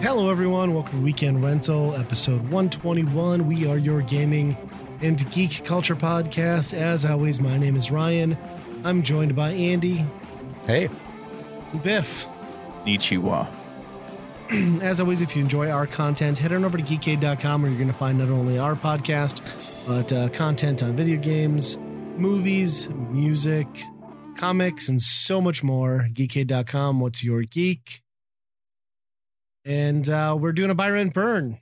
Hello, everyone. Welcome to Weekend Rental, episode 121. We are your gaming and geek culture podcast. As always, my name is Ryan. I'm joined by Andy Hey. Biff. Nichiwa. As always, if you enjoy our content, head on over to geekade.com where you're going to find not only our podcast, but uh, content on video games, movies, music, comics, and so much more. Geekade.com, what's your geek? And uh, we're doing a buy rent burn.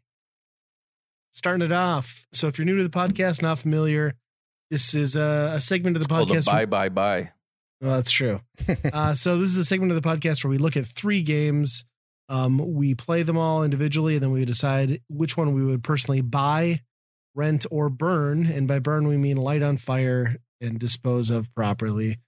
Starting it off. So if you're new to the podcast, not familiar, this is a, a segment of the a podcast. bye bye bye. Oh, that's true. uh, so this is a segment of the podcast where we look at three games. Um, we play them all individually, and then we decide which one we would personally buy, rent, or burn. And by burn, we mean light on fire and dispose of properly.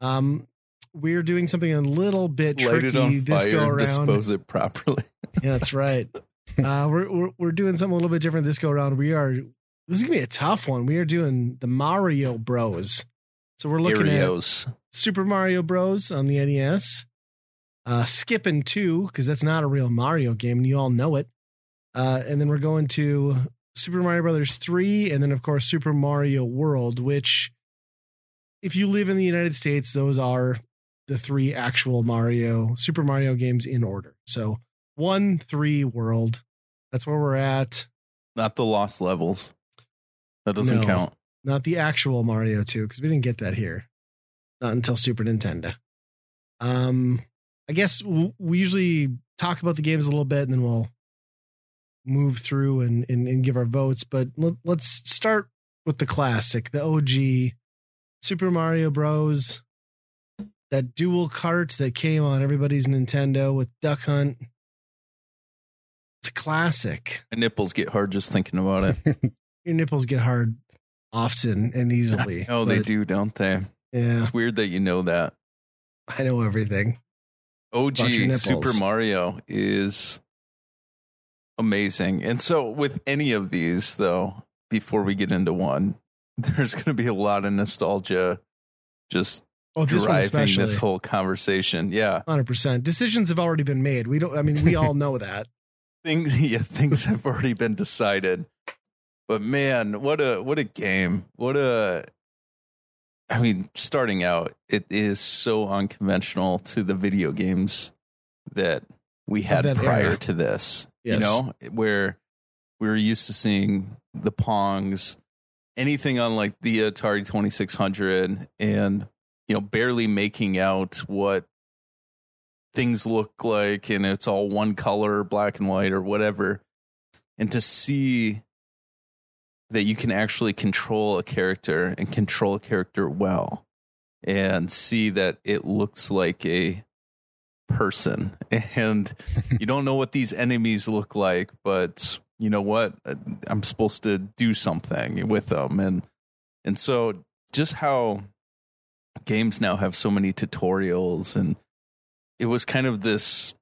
Um, we're doing something a little bit Light tricky this fire go around. dispose it properly. Yeah, that's right. uh, we're, we're we're doing something a little bit different this go around. We are this is gonna be a tough one. We are doing the Mario Bros. So we're looking at Arios. Super Mario Bros. on the NES. Uh, skipping two because that's not a real Mario game, and you all know it. Uh, and then we're going to Super Mario Brothers three, and then of course Super Mario World. Which, if you live in the United States, those are the three actual Mario Super Mario games in order. So one, three, World. That's where we're at. Not the lost levels. That doesn't No. count. not the actual Mario 2 because we didn't get that here, not until Super Nintendo. Um, I guess we usually talk about the games a little bit and then we'll move through and and, and give our votes. But let, let's start with the classic, the OG Super Mario Bros. That dual cart that came on everybody's Nintendo with Duck Hunt. It's a classic. My nipples get hard just thinking about it. Your nipples get hard often and easily. oh, they do, don't they? Yeah, It's weird that you know that. I know everything. OG About your nipples. Super Mario is amazing. And so with any of these though, before we get into one, there's going to be a lot of nostalgia just Oh, this driving this whole conversation. Yeah. Hundred percent. Decisions have already been made. We don't. I mean, we all know that. things yeah things have already been decided but man what a what a game what a i mean starting out it is so unconventional to the video games that we had that prior era. to this Yes. you know where we were used to seeing the pongs anything on like the atari 2600 and you know barely making out what things look like and it's all one color black and white or whatever and to see that you can actually control a character and control a character well and see that it looks like a person. And you don't know what these enemies look like but you know what? Uh, I'm supposed to do something with them. And and so just how games now have so many tutorials and it was kind of this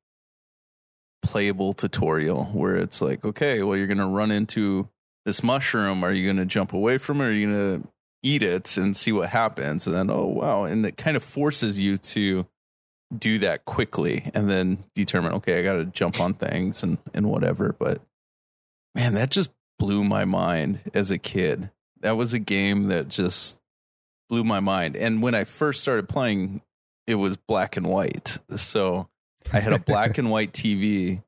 playable tutorial where it's like okay well you're going to run into this mushroom are you going to jump away from it or are you going to eat it and see what happens? And then oh wow and it kind of forces you to do that quickly and then determine okay i got to jump on things and and whatever. But man that just blew my mind as a kid. That was a game that just blew my mind. And when i first started playing it was black and white. So i had a black and white tv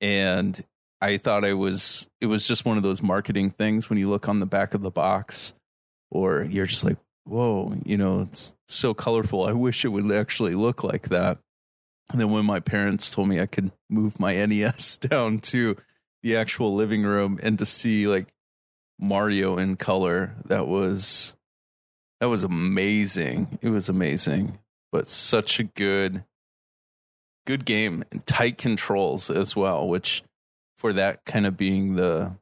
and i thought i was it was just one of those marketing things when you look on the back of the box or you're just like whoa you know it's so colorful. I wish it would actually look like that. And then when my parents told me i could move my nes down to the actual living room and to see like mario in color that was that was amazing. It was amazing but such a good good game and tight controls as well which for that kind of being the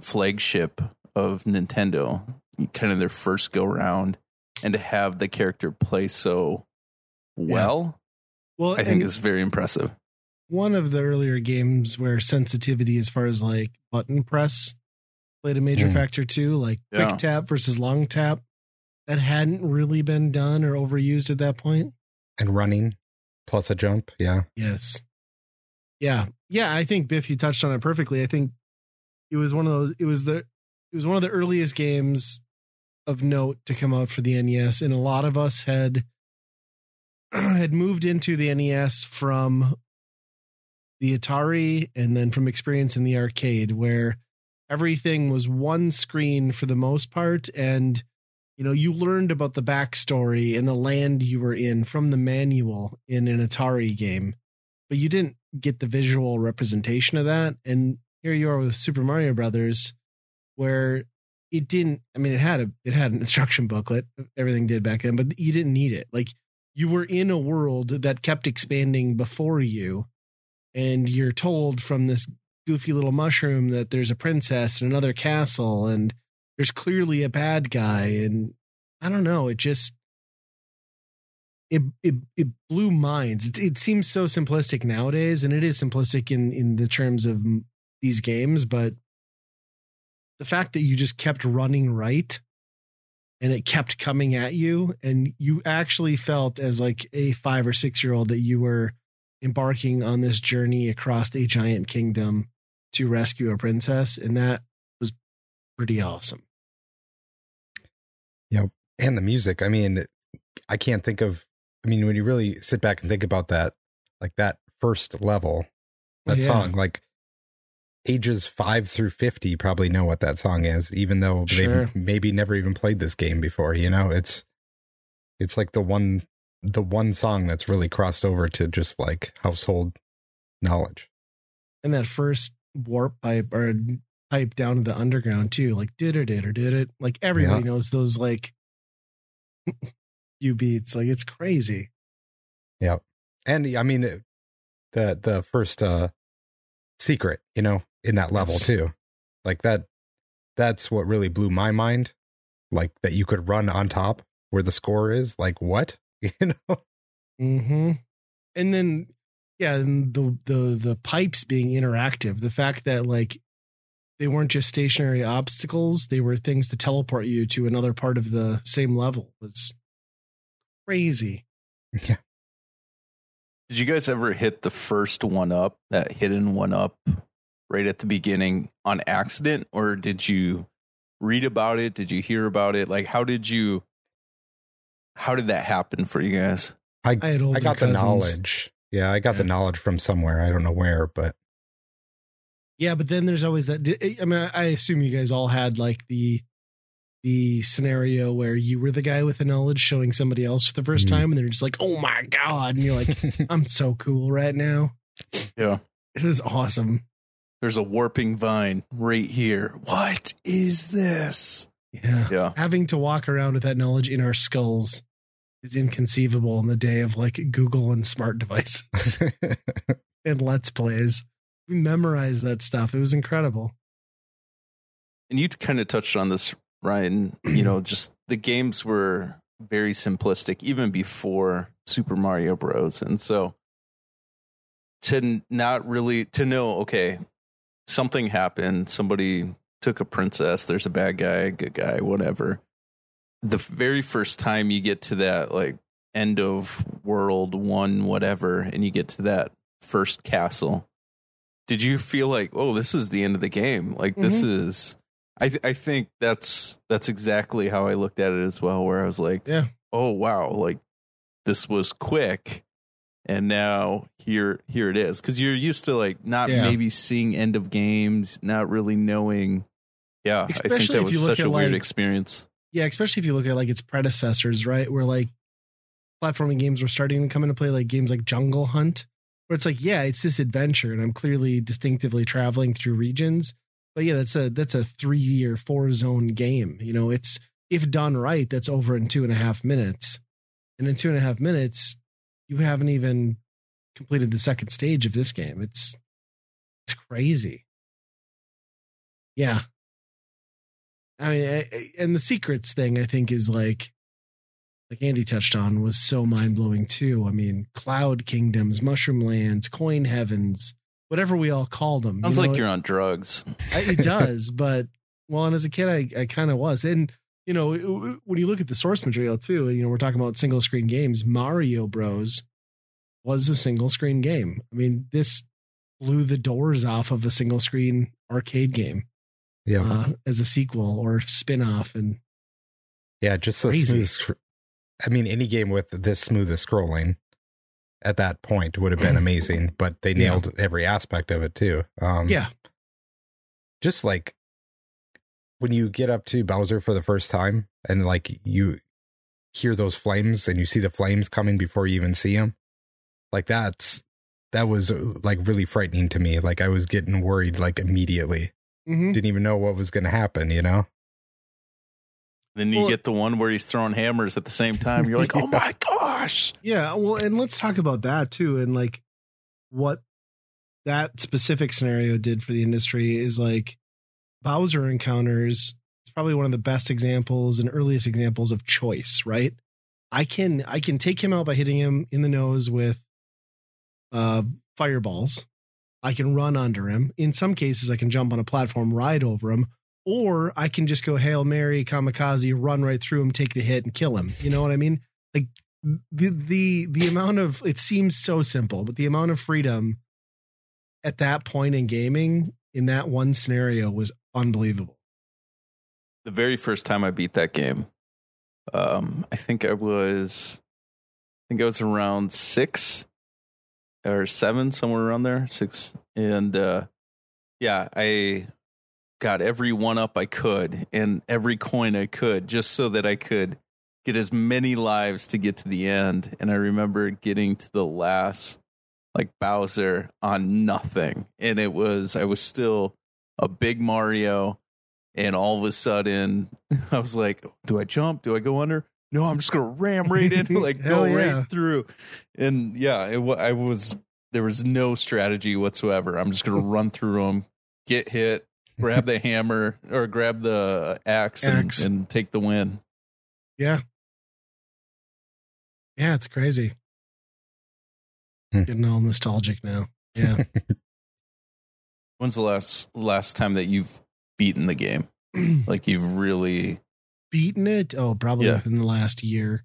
flagship of Nintendo, kind of their first go round, and to have the character play so well, Well, I think and is very impressive. one of the earlier games where sensitivity, as far as like button press, played a major Mm. factor too, like quick tap versus long tap. That hadn't really been done or overused at that point. And running plus a jump. Yeah. Yes. Yeah. Yeah. I think Biff, you touched on it perfectly. I think it was one of those, it was the, it was one of the earliest games of note to come out for the NES. And a lot of us had, had moved into the NES from the Atari and then from experience in the arcade where everything was one screen for the most part. And, you know, you learned about the backstory and the land you were in from the manual in an Atari game, but you didn't get the visual representation of that. And here you are with Super Mario Brothers, where it didn't. I mean, it had a it had an instruction booklet. Everything did back then, but you didn't need it. Like you were in a world that kept expanding before you, and you're told from this goofy little mushroom that there's a princess and another castle and there's clearly a bad guy and i don't know it just it it, it blew minds. It, it seems so simplistic nowadays and it is simplistic in in the terms of these games but the fact that you just kept running right and it kept coming at you and you actually felt as like a 5 or 6 year old that you were embarking on this journey across a giant kingdom to rescue a princess and that was pretty awesome. And the music. I mean, I can't think of, I mean, when you really sit back and think about that, like that first level, that Yeah. song, like ages five through 50 probably know what that song is, even though Sure. they've maybe never even played this game before. You know, it's, it's like the one, the one song that's really crossed over to just like household knowledge. and that first warp pipe or pipe down to the underground too like did it did it, did it like everybody knows those like few beats like it's crazy Yep. And I mean, the, the first, uh, secret, you know, in that level Yes. too. Like that, that's what really blew my mind. Like that you could run on top where the score is. Like what? You know? mm-hmm and then yeah and the the the pipes being interactive the fact that like they weren't just stationary obstacles they were things to teleport you to another part of the same level was crazy Yeah. Did you guys ever hit the first one up, that hidden one up right at the beginning on accident? Or did you read about it? Did you hear about it? Like, how did you, how did that happen for you guys? i had older I got cousins. the knowledge. Yeah, I got the knowledge from somewhere. I don't know where, but Yeah, but then there's always that. I mean, I assume you guys all had like the the scenario where you were the guy with the knowledge showing somebody else for the 1st Mhm. time, and they're just like, "Oh my god!" and you're like, "I'm so cool right now." Yeah. It was awesome. There's a warping vine right here. What is this? Yeah, Yeah. having to walk around with that knowledge in our skulls is inconceivable in the day of like Google and smart devices and Let's Plays. We memorized that stuff. It was incredible. And you kind of touched on this, Ryan. You know, just the games were very simplistic even before Super Mario Bros. And so to not really to know, okay, something happened, somebody took a princess, there's a bad guy, a good guy, whatever. The very first time you get to that like end of world one, whatever, and you get to that first castle, did you feel like, oh, this is the end of the game? Like this mm-hmm. is I th- I think that's that's exactly how I looked at it as well, where I was like, Yeah. oh wow, like this was quick, and now here here it is, because you're used to like not Yeah. maybe seeing end of games, not really knowing. Yeah, I think Especially that was such a weird like, experience. Yeah, especially if you look at like its predecessors, right? Where like platforming games were starting to come into play, like games like Jungle Hunt, where it's like, yeah, it's this adventure, and I'm clearly distinctively traveling through regions. But yeah, that's a that's a three or four zone game. You know, it's if done right, that's over in two and a half minutes. And in two and a half minutes, you haven't even completed the second stage of this game. It's it's crazy. Yeah. I mean, I- I- and the secrets thing, I think, is like, like Andy touched on, was so mind blowing too. I mean, cloud kingdoms, mushroom lands, coin heavens, whatever we all call them. Sounds you know, like you're on drugs. it, it does, but Well, and as a kid, I, I kind of was. And, you know, when you look at the source material too, you know, we're talking about single screen games. Mario Bros. was a single screen game. I mean, this blew the doors off of a single screen arcade game Yeah. uh, as a sequel or spin off. And yeah. Just a crazy. smooth. Sc- I mean, any game with this smooth of scrolling at that point would have been amazing, but they Yeah. nailed every aspect of it too. Um, yeah, just like when you get up to Bowser for the first time and like you hear those flames and you see the flames coming before you even see them, like that's that was uh, like really frightening to me. Like I was getting worried like immediately. Mhm. Didn't even know what was going to happen, you know? Then you Well- get the one where he's throwing hammers at the same time. You're like, oh my gosh. Yeah, well, and let's talk about that too, and like what that specific scenario did for the industry is like Bowser encounters. It's probably one of the best examples and earliest examples of choice. Right? I can I can take him out by hitting him in the nose with uh fireballs. I can run under him. In some cases, I can jump on a platform, ride over him, or I can just go hail mary, kamikaze, run right through him, take the hit, and kill him. You know what I mean? Like the the the amount of it seems so simple, but the amount of freedom at that point in gaming in that one scenario was unbelievable. the very first time I beat that game, um, I think I was, I think I was around six or seven, somewhere around there, six, and uh, yeah, I got every one up I could and every coin I could, just so that I could get as many lives to get to the end. And I remember getting to the last, like Bowser on nothing, and it was I was still a big Mario and all of a sudden I was like, do I jump? Do I go under? No, I'm just gonna ram right in, like go yeah. right through. And yeah, it, I was there was no strategy whatsoever. I'm just gonna run through them, get hit, grab the hammer or grab the axe, and, Axe. and take the win. Yeah. Yeah, it's crazy. Hmm. Getting all nostalgic now. Yeah. When's the last last time that you've beaten the game? Like you've really Beaten it? Oh, probably Yeah. within the last year.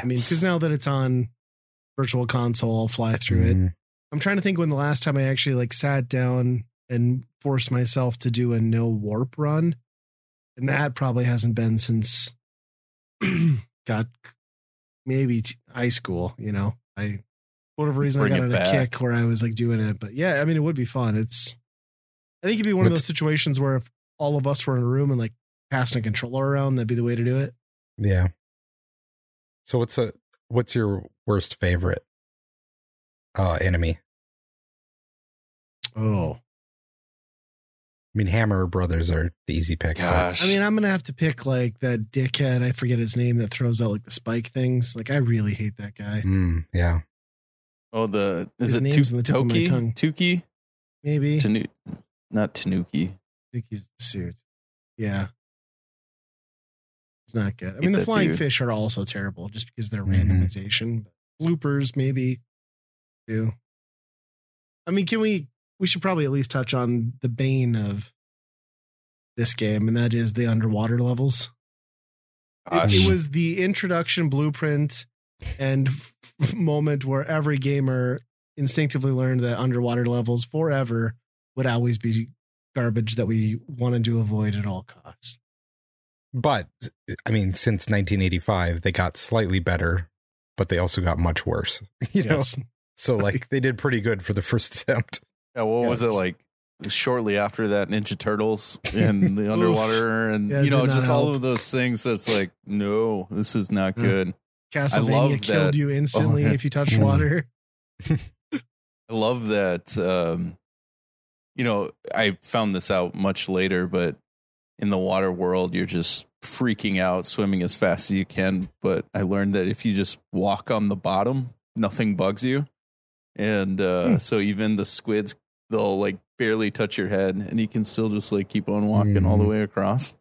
I mean, because now that it's on virtual console, I'll fly through it. Mhm. I'm trying to think when the last time I actually like sat down and force myself to do a no warp run. And that probably hasn't been since God maybe t- high school, you know. I whatever reason Bring I got it on a kick where I was like doing it. But yeah, I mean it would be fun. It's I think it'd be one of those situations where if all of us were in a room and like passing a controller around, that'd be the way to do it. Yeah. So what's a what's your worst favorite uh enemy? Oh. I mean Hammer Brothers are the easy pick. gosh. I mean, I'm gonna have to pick like that dickhead. I forget his name that throws out like the spike things. Like, I really hate that guy. Mm, yeah. oh the is His it name's Tu- on the tip of my tongue. Tuki? Maybe I Tanu- not Tanuki. think he's the suit. Yeah, it's not good. I mean, the flying dude. fish are also terrible just because they're Mhm. randomization. Bloopers, maybe too. I mean, can we? We should probably at least touch on the bane of this game, and that is the underwater levels. It, Gosh. it was the introduction blueprint and moment where every gamer instinctively learned that underwater levels forever would always be garbage that we wanted to avoid at all costs. But I mean, since 1985, they got slightly better, but they also got much worse. You know, so like they did pretty good for the first attempt. Yeah, what was it like? Shortly after that, Ninja Turtles and the underwater, and Yeah, you know, just all of those things. That's like, no, this is not Yeah. good. Castlevania love killed that- you instantly Oh, if you touched Mm. water. I love that. Um, you know, I found this out much later, but in the water world, you're just freaking out, swimming as fast as you can. But I learned that if you just walk on the bottom, nothing bugs you, and uh, Hmm. so even the squids, they'll like barely touch your head, and you can still just like keep on walking all the Mhm. way across.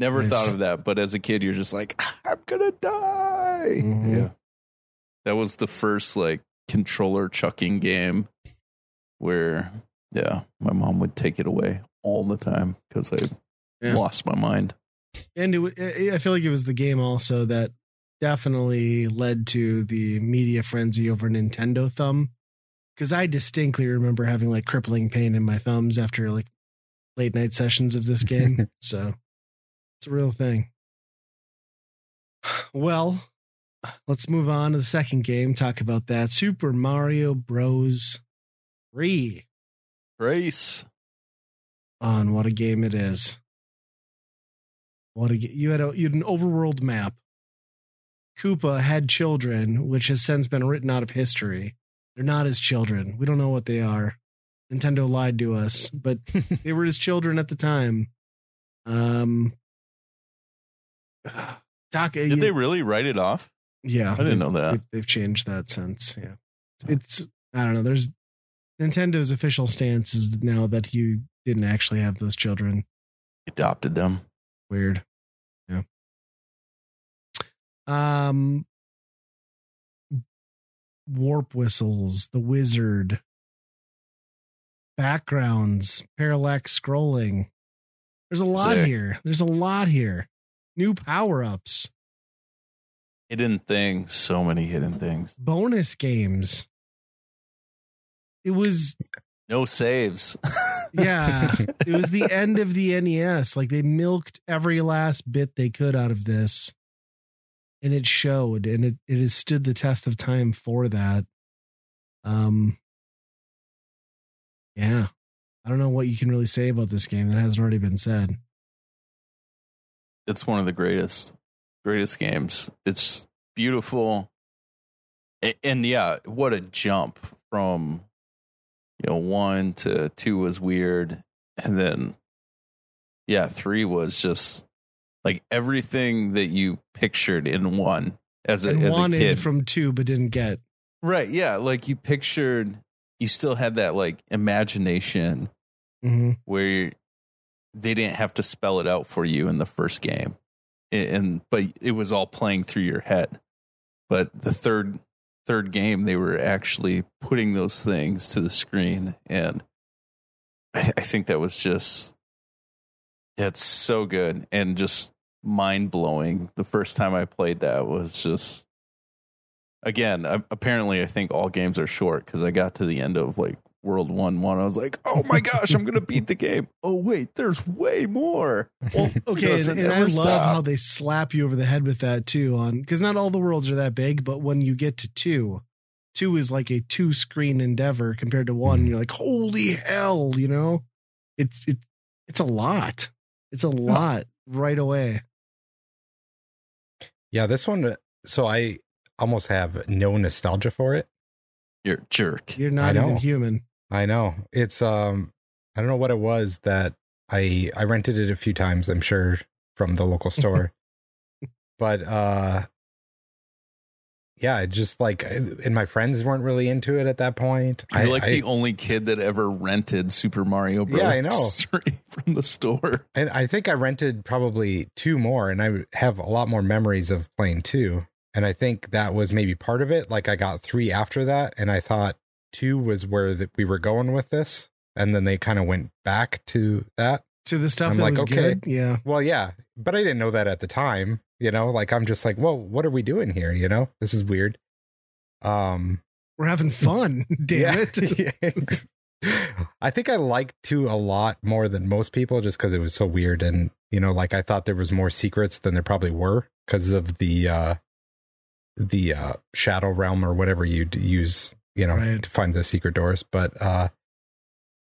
Never Nice. thought of that, but as a kid, you're just like, I'm gonna die. Mhm. Yeah, that was the first like controller chucking game where, yeah, my mom would take it away all the time because I Yeah. lost my mind. And it, wa- I I feel like it was the game also that definitely led to the media frenzy over Nintendo Thumb. Because I distinctly remember having like crippling pain in my thumbs after like late night sessions of this game. so it's a real thing. Well, let's move on to the second game. Talk about that Super Mario Bros. 3 Race. on what a game it is. What a you had a you had an overworld map. Koopa had children, which has since been written out of history. They're not his children. We don't know what they are. Nintendo lied to us, but they were his children at the time. Um, Doc, Did they really write it off? Yeah, I didn't know that. They've, they've changed that since. Yeah, it's I don't know. There's Nintendo's official stance is now that he didn't actually have those children. Adopted them. Weird. Yeah. Um. Warp whistles, the wizard, backgrounds, parallax scrolling. There's a lot Sick. here. There's a lot here. New power ups, Hidden things. So many hidden things. bonus games. It was No saves. Yeah, it was the end of the NES. Like they milked every last bit they could out of this. And it showed and it, it has stood the test of time for that. Um Yeah. I don't know what you can really say about this game that hasn't already been said. it's one of the greatest greatest games it's beautiful and yeah what a jump from you know one to two was weird and then yeah three was just like everything that you pictured in one as a, And as a kid. from two but didn't get. right yeah like you pictured you still had that like imagination hmm where they didn't have to spell it out for you in the first game. And, and but it was all playing through your head. But the third third game they were actually putting those things to the screen and i, I think that was just it's so good and just mind-blowing the first time i played that was just again a- apparently i think all games are short because i got to the end of like world one one i was like oh my gosh i'm gonna beat the game oh wait there's way more Well, okay, and, and I love stop. how they slap you over the head with that too. On because not all the worlds are that big, but when you get to two, two is like a two screen endeavor compared to one. Mhm. You're like, holy hell, you know, it's it's it's a lot. It's a lot right away. yeah, this one. So I almost have no nostalgia for it. you're a jerk You're not even human. I know it's um I don't know what it was that I I rented it a few times I'm sure from the local store but uh yeah it just like and my friends weren't really into it at that point you're I, like I, the only kid that ever rented super mario bros Yeah, I know. straight from the store and I think I rented probably two more and I have a lot more memories of playing two and I think that was maybe part of it like I got three after that and I thought two was where that we were going with this and then they kind of went back to that To the stuff I'm that like, was okay. good. Yeah. Well, yeah, but I didn't know that at the time. You know, like I'm just like, whoa, what are we doing here? You know, this is weird. Um, We're having fun. Damn yeah. it. I think I liked two a lot more than most people, just because it was so weird, and you know, like I thought there was more secrets than there probably were because of the uh the uh shadow realm or whatever you'd use, you know, Right. to find the secret doors. But uh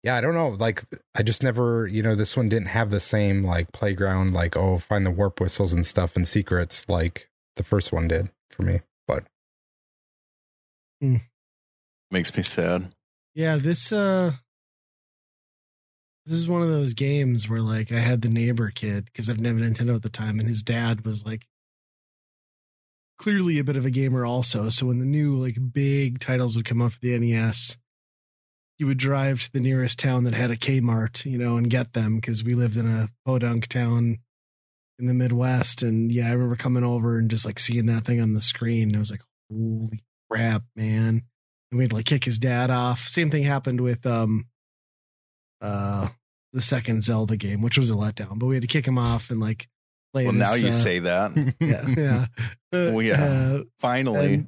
yeah, I don't know. Like, I just never, you know, this one didn't have the same like playground, like, oh, find the warp whistles and stuff and secrets like the first one did for me. But mm. makes me sad Yeah, this uh this is one of those games where like I had the neighbor kid because I've never Nintendo at the time, and his dad was like clearly a bit of a gamer also. So when the new like big titles would come out for the NES, he would drive to the nearest town that had a Kmart, you know, and get them because we lived in a podunk town in the Midwest. And yeah, I remember coming over and just like seeing that thing on the screen. And I was like, holy crap, man and we'd like kick his dad off. Same thing happened with um uh the second Zelda game, which was a letdown. But we had to kick him off and like play. Well, this, now you uh, say that. yeah, yeah. Oh, yeah. Uh, Finally.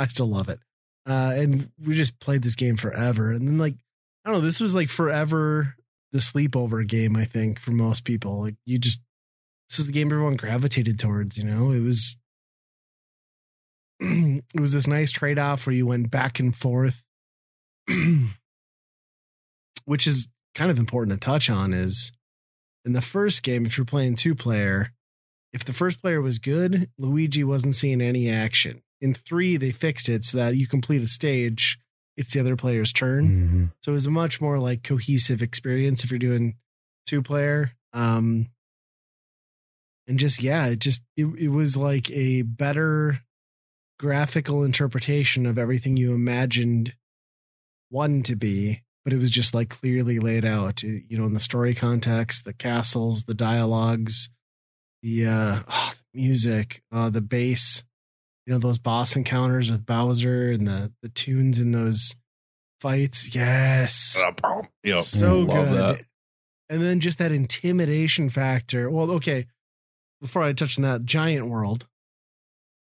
I still love it. Uh, and we just played this game forever. And then like I don't know, this was like forever the sleepover game. I think for most people, like you just this is the game everyone gravitated towards. You know, it was it was this nice trade off where you went back and forth, which is kind of important to touch on. Is in the first game, if you're playing two player, if the first player was good, Luigi wasn't seeing any action. In three, they fixed it so that you complete a stage, it's the other player's turn. Mhm. So it was a much more like cohesive experience if you're doing two player. Um and just yeah, it just it, it was like a better graphical interpretation of everything you imagined one to be, but it was just like clearly laid out, uh, you know, in the story context, the castles, the dialogues, the uh oh, the music, uh the bass, you know, those boss encounters with Bowser and the the tunes in those fights. Yes. Yep. So Love good. that. And then just that intimidation factor. Well, okay. Before I touch on that, Giant World.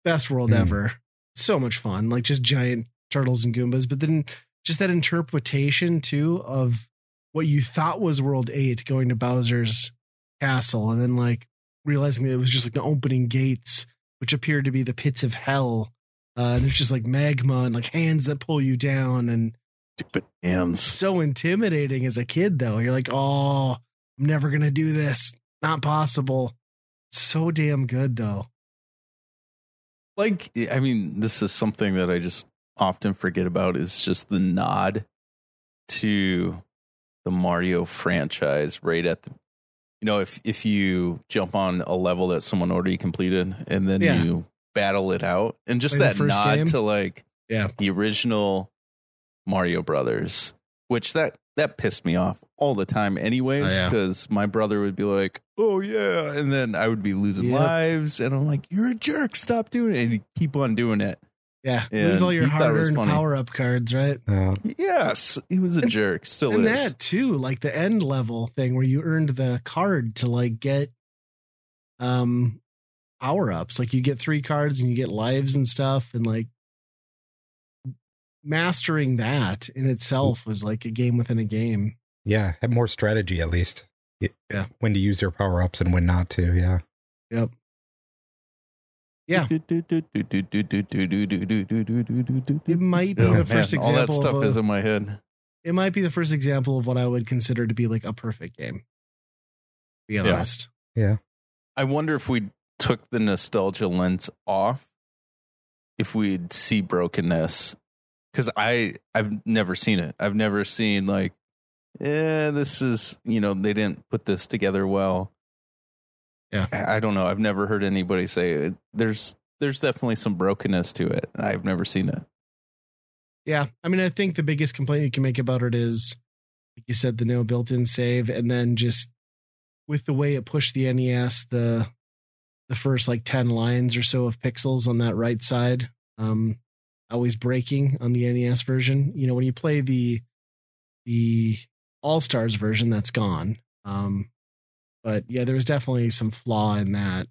Best world Mm. ever. So much fun. Like just giant turtles and Goombas. But then just that interpretation too of what you thought was World 8 going to Bowser's castle and then like realizing that it was just like the opening gates, which appeared to be the pits of hell. Uh, and there's just like magma and like hands that pull you down and Stupid hands. so intimidating as a kid though you're like oh i'm never gonna do this not possible so damn good though Like, I mean, this is something that I just often forget about is just the nod to the Mario franchise right at the you know, if if you jump on a level that someone already completed and then Yeah. you battle it out and just Play that nod game? to like Yeah. the original Mario Brothers, which that that pissed me off all the time anyways Oh, yeah. because my brother would be like, "Oh yeah," and then I would be losing Yep. lives and I'm like, "You're a jerk, stop doing it." And he'd keep on doing it. Yeah And lose all your he thought it was hard-earned power-up cards right Yeah. Yes, he was a And- jerk. Still and is. that too like the end level thing where you earned the card to like get um power-ups like you get three cards and you get lives and stuff and like mastering that in itself was like a game within a game Yeah. had more strategy at least. Y- Yeah. When to use your power ups and when not to. Yeah. yep Yeah. it It might be Oh, the first man, all example that stuff of a- is in my head. it might be the first example of what I would consider to be like a perfect game. To be honest. Yeah. honest. I wonder if we took the nostalgia lens off, if we'd see brokenness. Because I I've never seen it. I've never seen like, yeah, this is you know they didn't put this together well. Yeah. I don't know. I've never heard anybody say it. There's there's definitely some brokenness to it. I've never seen it. Yeah. I mean, I think the biggest complaint you can make about it is, like you said, the no built in save, and then just with the way it pushed the NES, the the first like 10 lines or so of pixels on that right side, um, always breaking on the NES version. You know, when you play the the All Stars version, that's gone. Um, but yeah, there was definitely some flaw in that.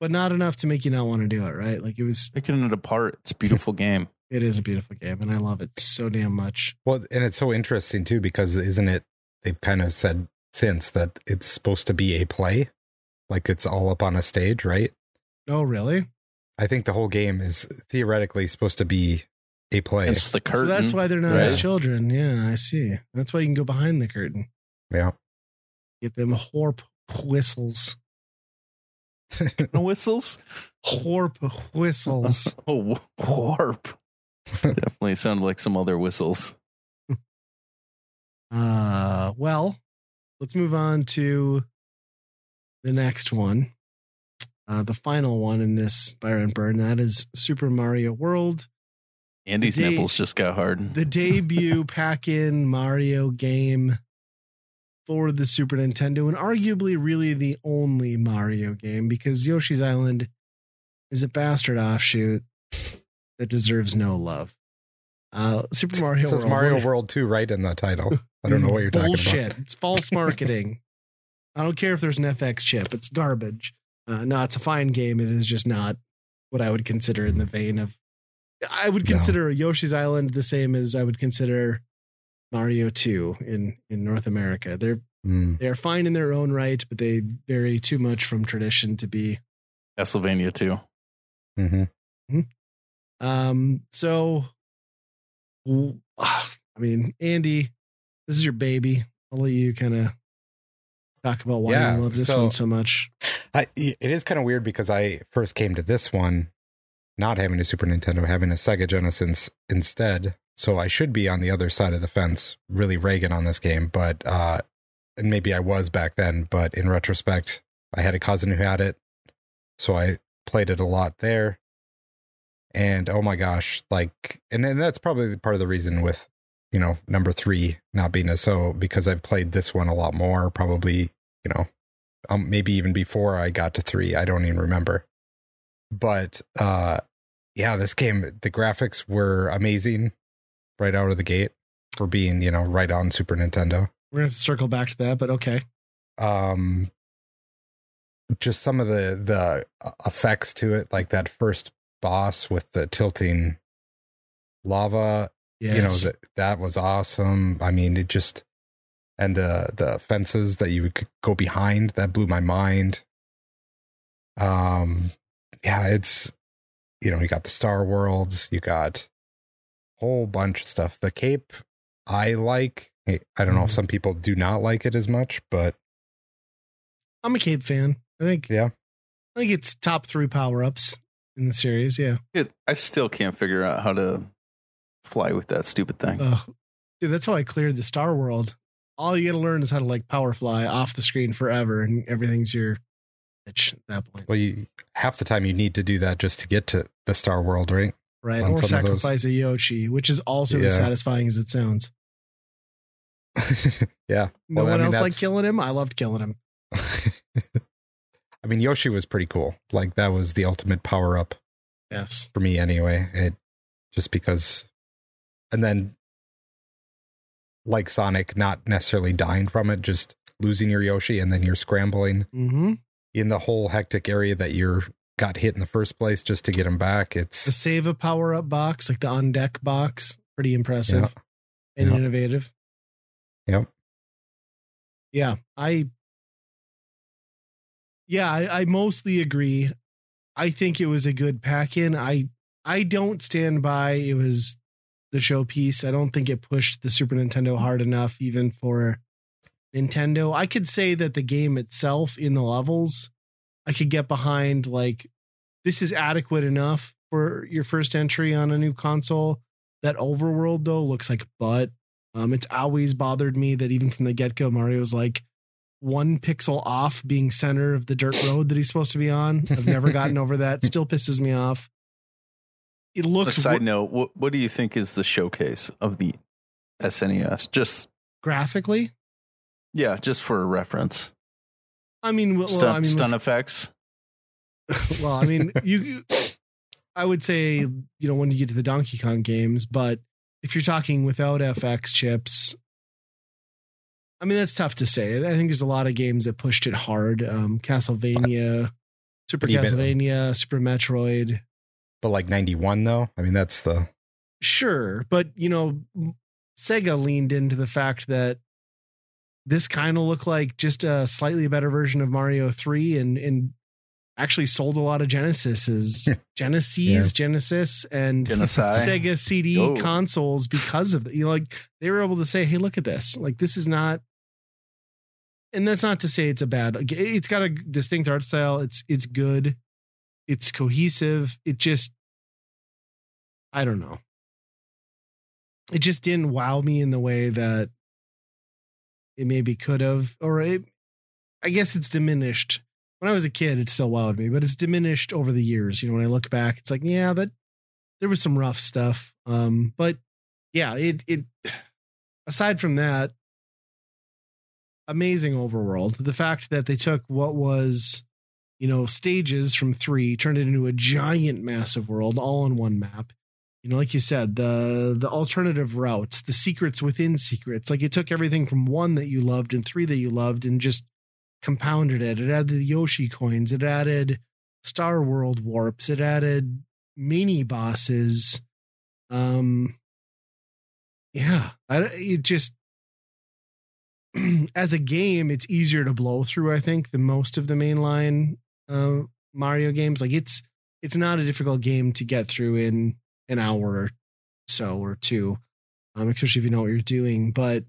But not enough to make you not want to do it, right? Like it was Picking it apart, it's a beautiful game. it is a beautiful game and I love it so damn much. Well, and it's so interesting too because isn't it? They've kind of said since that it's supposed to be a play, like it's all up on a stage, right? Oh, really? I think the whole game is theoretically supposed to be a play. It's the curtain. So that's why they're not right? as children. Yeah, I see. That's why you can go behind the curtain. yeah. Get them horp whistles. Whistles. Horp whistles. oh, warp. Definitely sound like some other whistles. uh well, let's move on to the next one. Uh the final one in this buy rent burn. That is Super Mario World. Andy's day- nipples just got hard. the debut pack in Mario game for the Super Nintendo, and arguably really the only Mario game because Yoshi's Island is a bastard offshoot that deserves no love. Uh, Super Mario It says World. Mario World 2 right in the title. I don't know what you're Bullshit. talking about. It's false marketing. I don't care if there's an FX chip. It's garbage. Uh, no, it's a fine game. It is just not what I would consider in the vein of. I would No. consider Yoshi's Island the same as I would consider Mario 2 in in North America. They're Mm, they're fine in their own right, but they vary too much from tradition to be. Castlevania too. mhm. Um. So, I mean, Andy, this is your baby. I'll let you kind of talk about why Yeah, you love this so- one so much. I, it is kind of weird because I first came to this one not having a Super Nintendo, having a Sega Genesis instead. So I should be on the other side of the fence, really Reagan on this game. But, uh, and maybe I was back then, but in retrospect, I had a cousin who had it. So I played it a lot there. And oh my gosh, like, and then that's probably part of the reason with, you know, number three not being a so because I've played this one a lot more, probably, you know, um, maybe even before I got to three. I don't even remember. But uh, yeah, this game, the graphics were amazing right out of the gate for being, you know, right on Super Nintendo. We're gonna have to circle back to that, but okay. Um, just some of the the effects to it, like that first boss with the tilting lava Yes. you know that that was awesome i mean it just and the the fences that you could go behind that blew my mind um yeah it's you know you got the star worlds you got whole bunch of stuff the cape i like i I don't know if Mhm. some people do not like it as much but I'm a Cape fan. I think. Yeah. I think it's top three power ups in the series. Yeah. It, I still can't figure out how to fly with that stupid thing. Oh, dude, that's how I cleared the Star World. All you got to learn is how to like power fly off the screen forever, and everything's your bitch at that point, well you half the time you need to do that just to get to the star world right right? Or some of those. sacrifice a Yoshi, which is also as satisfying as it sounds. yeah No Well, I one mean, else liked killing him. I loved killing him. I mean, Yoshi was pretty cool. Like that was the ultimate power up Yes. for me anyway. It just because, and then like Sonic, not necessarily dying from it, just losing your Yoshi, and then you're scrambling Mm-hmm. in the whole hectic area that you're got hit in the first place just to get him back. The It's save a power up box, like the on deck box, pretty impressive and innovative. Yep. Yeah, I. Yeah, I, I mostly agree. I think it was a good pack in. I I don't stand by it was the showpiece. I don't think it pushed the Super Nintendo hard enough, even for Nintendo. I could say that the game itself in the levels, I could get behind. Like this is adequate enough for your first entry on a new console. That overworld though looks like butt. Um, it's always bothered me that even from the get go, Mario's like one pixel off being center of the dirt road that he's supposed to be on. I've never gotten over that. Still pisses me off. It A looks side wo- note: what, what do you think is the showcase of the SNES? Just graphically. yeah, just for a reference. I mean, well, Stun, I mean, stun effects. well, I mean, you, you- I would say, you know, when you get to the Donkey Kong games, but if you're talking without FX chips, I mean, that's tough to say. I think there's a lot of games that pushed it hard. Um, Castlevania, Super But even- Castlevania, Super Metroid. but like 91 though. I mean, that's the Sure, but you know, Sega leaned into the fact that this kind of looked like just a slightly better version of Mario 3 and and actually sold a lot of Genesis's Genesis, Yeah. Genesis and Genocide. Sega CD Oh. consoles because of that. You know, like they were able to say, "Hey, look at this! Like this is not." And that's not to say it's a bad. It's got a distinct art style. It's it's good. It's cohesive. It just, I don't know. It just didn't wow me in the way that maybe could have, or it. I guess it's diminished. When I was a kid, it still wowed me, but it's diminished over the years. You know, when I look back, it's like, yeah, that there was some rough stuff. Um, but yeah, it it aside from that, amazing overworld. The fact that they took what was, you know, stages from three, turned it into a giant massive world all on one map. You know, like you said, the the alternative routes, the secrets within secrets. Like it took everything from one that you loved and three that you loved and just compounded it. It added the Yoshi coins. It added Star World warps. It added mini bosses. Um, yeah, I, it just as a game, it's easier to blow through. I think than most of the mainline uh, Mario games. Like it's it's not a difficult game to get through in an hour or so or two, um, especially if you know what you're doing. But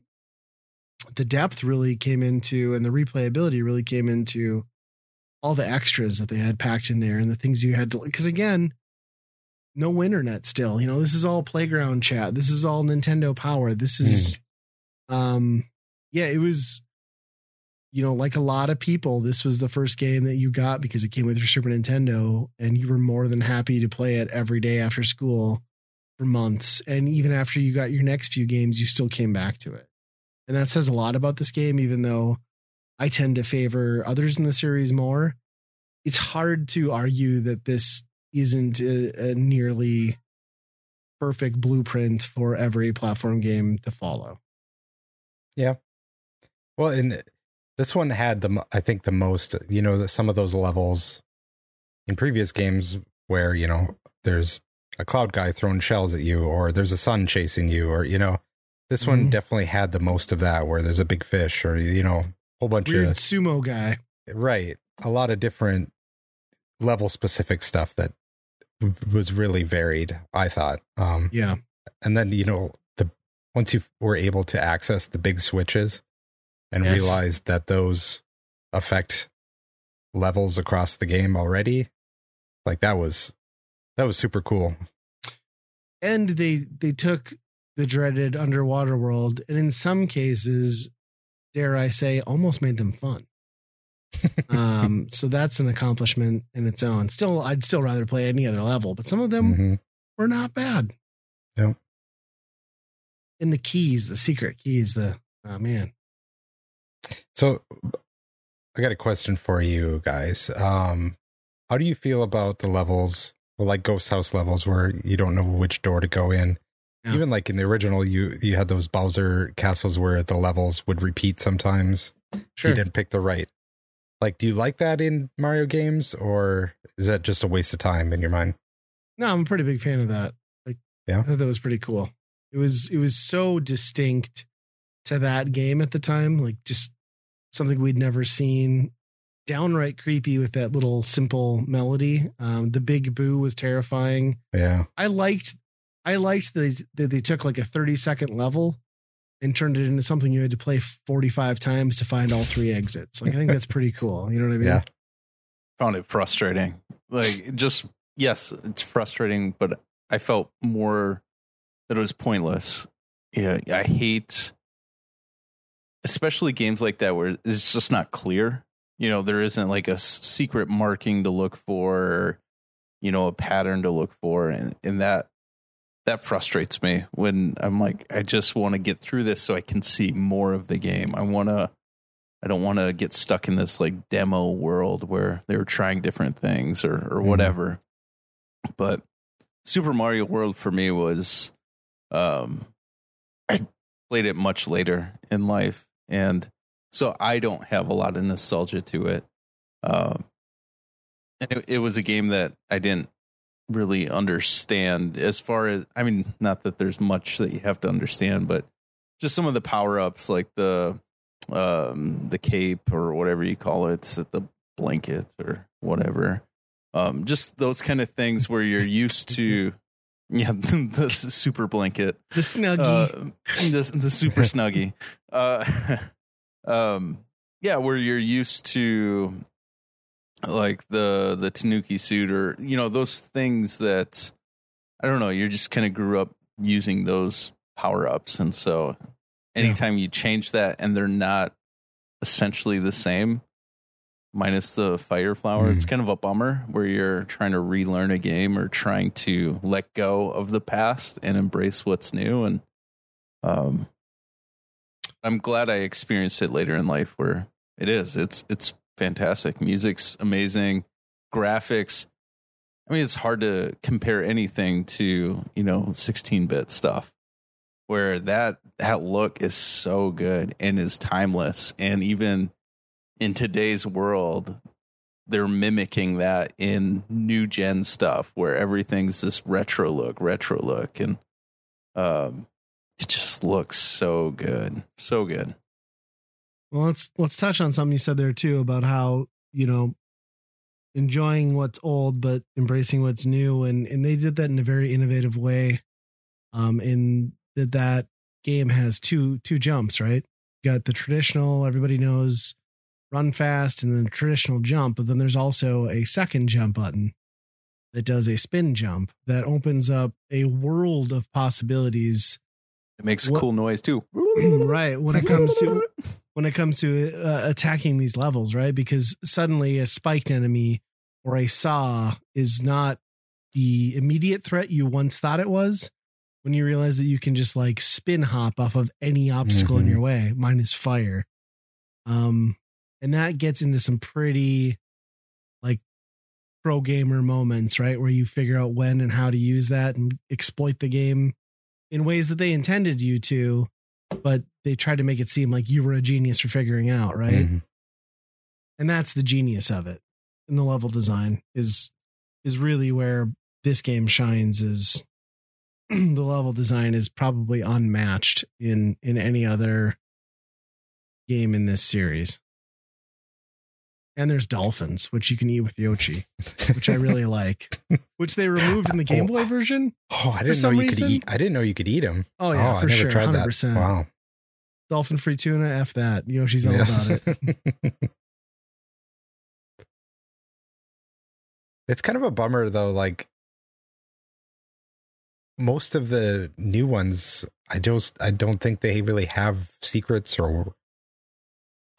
the depth really came into, and the replayability really came into all the extras that they had packed in there and the things you had to. Because again, no internet still. You know, this is all playground chat. This is all Nintendo Power. This is, mm. um, yeah, it was. You know, like a lot of people, this was the first game that you got because it came with your Super Nintendo, and you were more than happy to play it every day after school for months. And even after you got your next few games, you still came back to it. And that says a lot about this game, even though I tend to favor others in the series more. It's hard to argue that this isn't a, a nearly perfect blueprint for every platform game to follow. Yeah. Well, and this one had the, I think, the most, you know, some of those levels in previous games where, you know, there's a cloud guy throwing shells at you, or there's a sun chasing you, or, you know, this one mm-hmm. definitely had the most of that where there's a big fish or, you know, a whole bunch Weird of sumo guy. Right. A lot of different level specific stuff that was really varied, I thought. Um, yeah. And then, you know, the once you were able to access the big switches and yes. realized that those affect levels across the game already, like that was that was super cool. And they they took the dreaded underwater world and in some cases, dare I say, almost made them fun um, so that's an accomplishment in its own. Still, I'd still rather play any other level, but some of them mm-hmm. were not bad. Yep. And the keys, the secret keys, the oh man. So I got a question for you guys. Um, how do you feel about the levels, well, like ghost house levels where you don't know which door to go in? Yeah. Even like in the original, you you had those Bowser castles where the levels would repeat sometimes. Sure. You didn't pick the right like, do you like that in Mario games, or is that just a waste of time in your mind? No, I'm a pretty big fan of that. Like, yeah, I thought that was pretty cool. It was it was so distinct to that game at the time, like just something we'd never seen. Downright creepy with that little simple melody. Um, the big boo was terrifying. Yeah, I liked I liked that they, that they took like a 30 second level and turned it into something you had to play 45 times to find all three exits. Like I think that's pretty cool. You know what I mean? Yeah. Found it frustrating. Like just yes, it's frustrating, but I felt more that it was pointless. Yeah, I hate especially games like that where it's just not clear. You know, there isn't like a secret marking to look for, or, you know, a pattern to look for, and and that that frustrates me when I'm like, I just want to get through this so I can see more of the game. I want to, I don't want to get stuck in this like demo world where they were trying different things or, or mm-hmm. whatever. But Super Mario World for me was, um, I played it much later in life. And so I don't have a lot of nostalgia to it. Um, and it, it was a game that I didn't really understand as far as I mean, not that there's much that you have to understand, but just some of the power ups like the um the cape or whatever you call it, the blanket or whatever. Um just those kind of things where you're used to yeah, the, super blanket. The snuggie. Uh, the, the super snuggie. Uh um yeah, where you're used to like the the Tanuki suit or you know those things that I don't know. You're just kind of grew up using those power ups, and so anytime yeah. you change that and they're not essentially the same, minus the fire flower, mm. it's kind of a bummer where you're trying to relearn a game or trying to let go of the past and embrace what's new. And um, I'm glad I experienced it later in life where it is. It's it's fantastic. Music's amazing. Graphics. I mean, it's hard to compare anything to you know 16 bit stuff, where that that look is so good and is timeless, and even in today's world, they're mimicking that in new gen stuff where everything's this retro look, retro look, and um, it just looks so good, so good. Well, let's let's touch on something you said there too about how you know enjoying what's old but embracing what's new, and and they did that in a very innovative way. Um, in that that game has two two jumps, right? You got the traditional, everybody knows, run fast, and then the traditional jump, but then there's also a second jump button that does a spin jump that opens up a world of possibilities It makes a What- cool noise too. right when it comes to when it comes to uh, attacking these levels right because suddenly a spiked enemy or a saw is not the immediate threat you once thought it was when you realize that you can just like spin hop off of any obstacle in Mhm. your way mine is fire um and that gets into some pretty like pro gamer moments right where you figure out when and how to use that and exploit the game in ways that they intended you to but they tried to make it seem like you were a genius for figuring out, right? Mhm. And that's the genius of it. And the level design is is really where this game shines is the level design is probably unmatched in in any other game in this series. And there's dolphins, which you can eat with Yoshi, which I really like. Which they removed in the Game Boy version. Oh, I didn't know you could eat. I didn't know you could eat them. Oh yeah, oh, I for never sure, tried hundred that. percent. Wow. Dolphin free tuna, f that. Yoshi's all Yeah. about it. it's kind of a bummer though. Like most of the new ones, I just I don't think they really have secrets or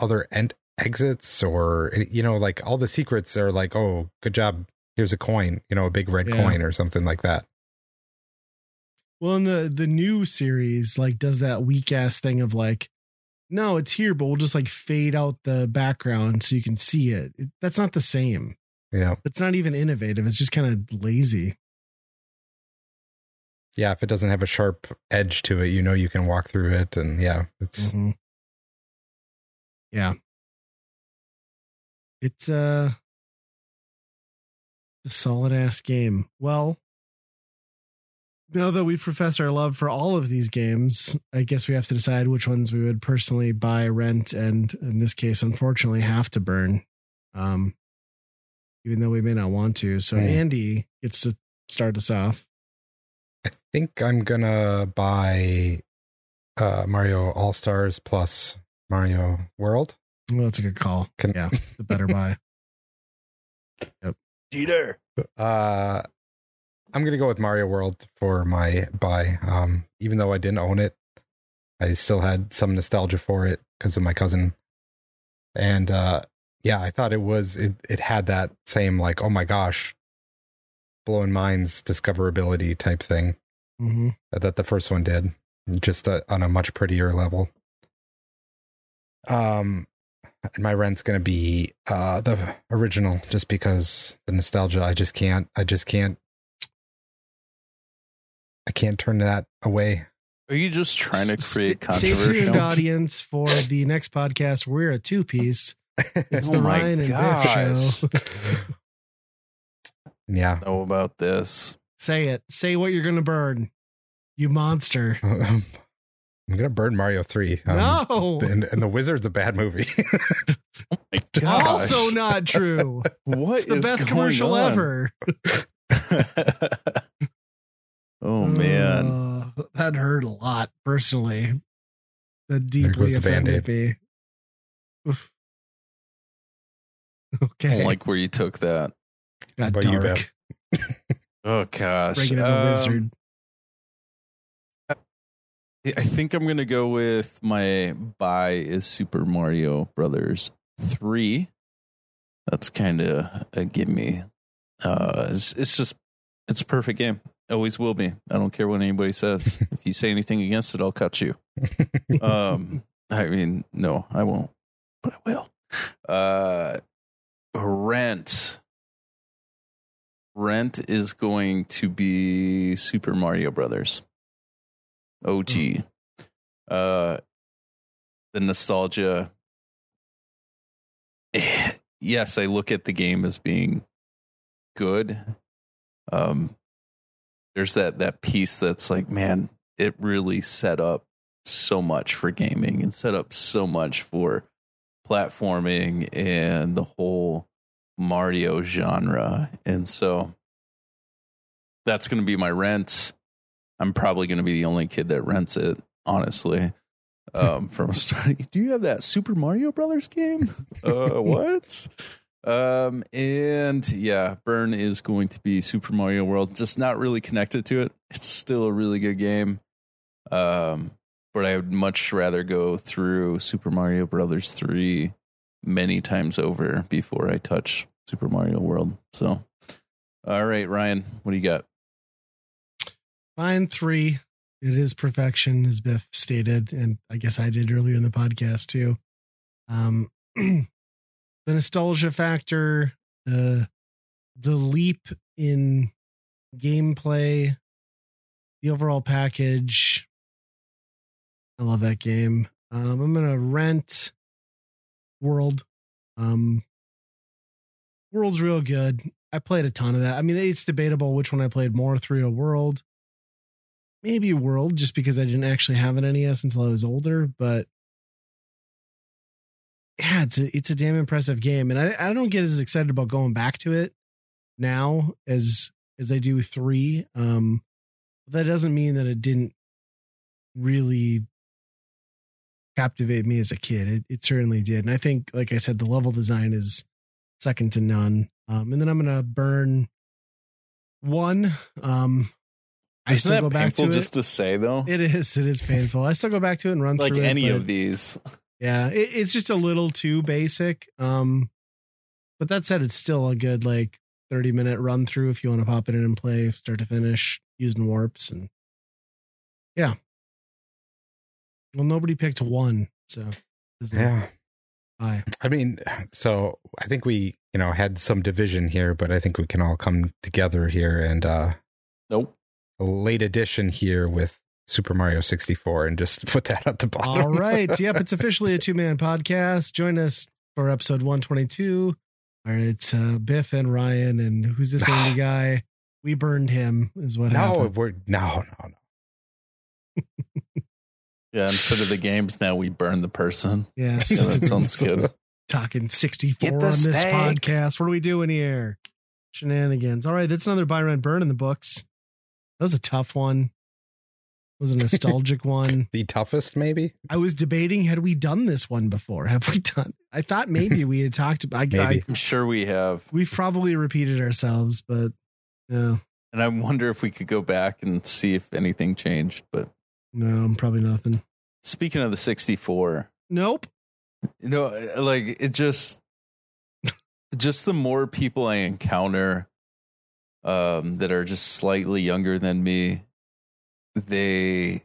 other end exits or you know like all the secrets are like oh good job here's a coin you know a big red Yeah. coin or something like that Well, in the the new series, like, does that weak ass thing of like, no, it's here, but we'll just like fade out the background so you can see it. It- that's not the same. yeah It's not even innovative. It's just kind of lazy. yeah if it doesn't have a sharp edge to it you know you can walk through it and yeah it's Mhm. Yeah. It's uh a solid ass game. Well, now that we've professed our love for all of these games, I guess we have to decide which ones we would personally buy, rent, and in this case, unfortunately, have to burn. Um, even though we may not want to. So Hmm. Andy gets to start us off. I think I'm gonna buy uh Mario All Stars plus Mario World. Well, that's a good call. Can, Yeah, the better buy. Cheater. Uh, I'm gonna go with Mario World for my buy. Um, even though I didn't own it, I still had some nostalgia for it because of my cousin. And uh, yeah, I thought it was it. It had that same like, oh my gosh, blowing minds discoverability type thing hmm that the first one did, just uh on a much prettier level. Um, and my rent's gonna be uh the original, just because the nostalgia. I just can't. I just can't. I can't turn that away. Are you just trying to create controversy? Stay tuned, audience, for the next podcast. We're a two piece. It's Oh the Ryan and gosh. Biff show. yeah. know about this. Say it. Say what you're going to burn. You monster. I'm gonna burn Mario Three. Um, no. And, and the Wizard's a bad movie. My Just- gosh. Also not true. what It's the is best going commercial on? ever. oh man. Uh, that hurt a lot personally. That There deeply offended me. Oof. I Okay. don't like where you took that. Got about you, dark. Oh gosh. Breaking of a Um, wizard. I think I'm gonna go with my buy is Super Mario Brothers three. That's kind of a gimme. Uh, it's, it's just it's a perfect game. Always will be. I don't care what anybody says. if you say anything against it, I'll cut you. Um, I mean, no, I won't, but I will. Uh, rent. rent is going to be Super Mario Brothers. OG. Uh the nostalgia. Yes, I look at the game as being good. Um there's that that piece that's like, man, it really set up so much for gaming and set up so much for platforming and the whole Mario genre. And so that's going to be my rent. I'm probably going to be the only kid that rents it, honestly. Um, from a starting, do you have that Super Mario Brothers game? Uh, what? Um, and yeah, Burn is going to be Super Mario World, just not really connected to it. It's still a really good game. Um, but I would much rather go through Super Mario Brothers 3 many times over before I touch Super Mario World. So, all right, Ryan, what do you got? Fine three. It is perfection, as Biff stated, and I guess I did earlier in the podcast too. Um, the nostalgia factor, the the leap in gameplay, the overall package. I love that game. Um, I'm gonna rent World. Um, World's real good. I played a ton of that. I mean, it's debatable which one I played more, three or World. Maybe World, just because I didn't actually have an NES until I was older. But yeah, it's a it's a damn impressive game, and I I don't get as excited about going back to it now as as I do three. Um, that doesn't mean that it didn't really captivate me as a kid. It, it certainly did. And I think, like I said, the level design is second to none. Um, and then I'm to burn one. Um, I Isn't still that go back painful to just to say though? It is. It is painful. I still go back to it and run through. like through any it. of these. Yeah, it, it's just a little too basic. Um, but that said, it's still a good like 30 minute run through if you want to pop it in and play start to finish using warps and yeah. Well, nobody picked one, so Yeah. Bye. I mean, so I think we, you know, had some division here, but I think we can all come together here and uh Nope. A late edition here with Super Mario 64 and just put that at the bottom. All right. Yep. It's officially a two man podcast. Join us for episode 122, where it's uh, Biff and Ryan. And who's this Andy guy? We burned him, is what no, happened. we're no, no, no. Yeah, instead of the games, now we burn the person. Yeah. Yeah, that sounds good. Talking 64 on this steak. podcast. What are we doing here? Shenanigans. All right. That's another buy, rent, burn in the books. That was a tough one. It was a nostalgic one. The toughest, maybe. I was debating, had we done this one before? Have we done? I thought maybe we had talked about. I, I, Maybe. I'm sure we have. we've probably repeated ourselves, but yeah, And I wonder if we could go back and see if anything changed. But no, probably nothing. speaking of the 64, Nope. you know, like it just, just the more people I encounter um, that are just slightly younger than me, they,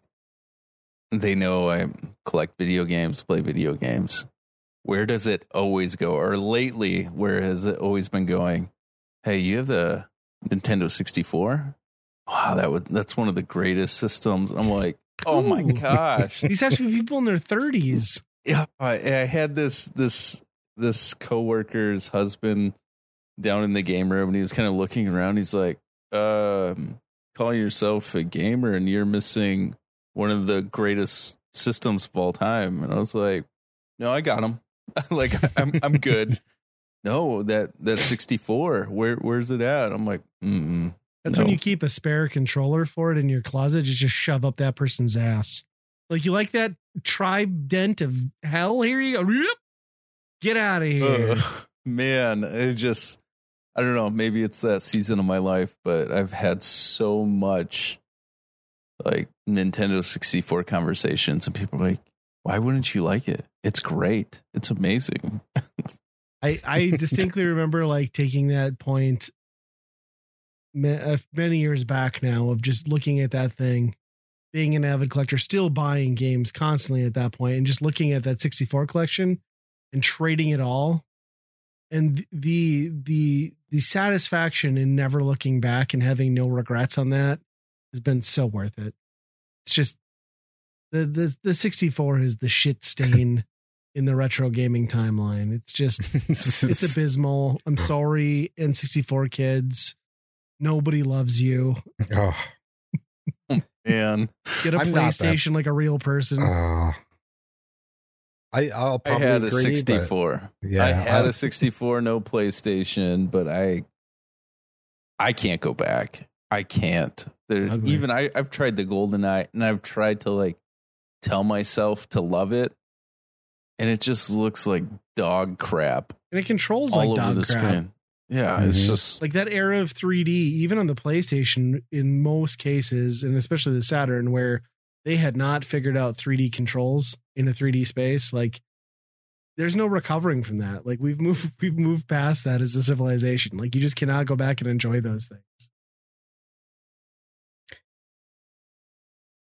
they know I collect video games, play video games. Where does it always go? Or lately, where has it always been going? Hey, you have the Nintendo 64? Wow, that was that's one of the greatest systems. I'm like, oh my Ooh. gosh. These have to be people in their thirties. Yeah, I, I had this this this coworker's husband down in the game room, and he was kind of looking around. He's like, um, "Calling yourself a gamer, and you're missing one of the greatest systems of all time." And I was like, "No, I got him. like, I'm I'm good." No, that that 64. Where where's it at? I'm like, mm That's No. when you keep a spare controller for it in your closet. You just shove up that person's ass. Like you like that trident of hell. Here you go. Get out of here. Ugh, man, it just I don't know, maybe it's that season of my life, but I've had so much like Nintendo 64 conversations and people like, "Why wouldn't you like it? It's great. It's amazing." I I distinctly remember like taking that point uh, many years back now of just looking at that thing, being an avid collector, still buying games constantly at that point, and just looking at that 64 collection and trading it all and the the the satisfaction in never looking back and having no regrets on that has been so worth it. It's just the the the 64 is the shit stain in the retro gaming timeline. It's just it's abysmal. I'm sorry, N64 kids. Nobody loves you. oh, And Get a I'm PlayStation like a real person. oh. I I'll I had a agree, but 64. Yeah, I had I- a 64, no PlayStation, but I I can't go back. I can't. There Ugly. even I I've tried the GoldenEye and I've tried to like tell myself to love it and it just looks like dog crap and it controls all like over dog the crap. screen. Yeah, it's Mhm. just Like that era of 3D, even on the PlayStation, in most cases, and especially the Saturn, where they had not figured out 3D controls in a 3D space, like there's no recovering from that. Like we've moved we've moved past that as a civilization. Like you just cannot go back and enjoy those things.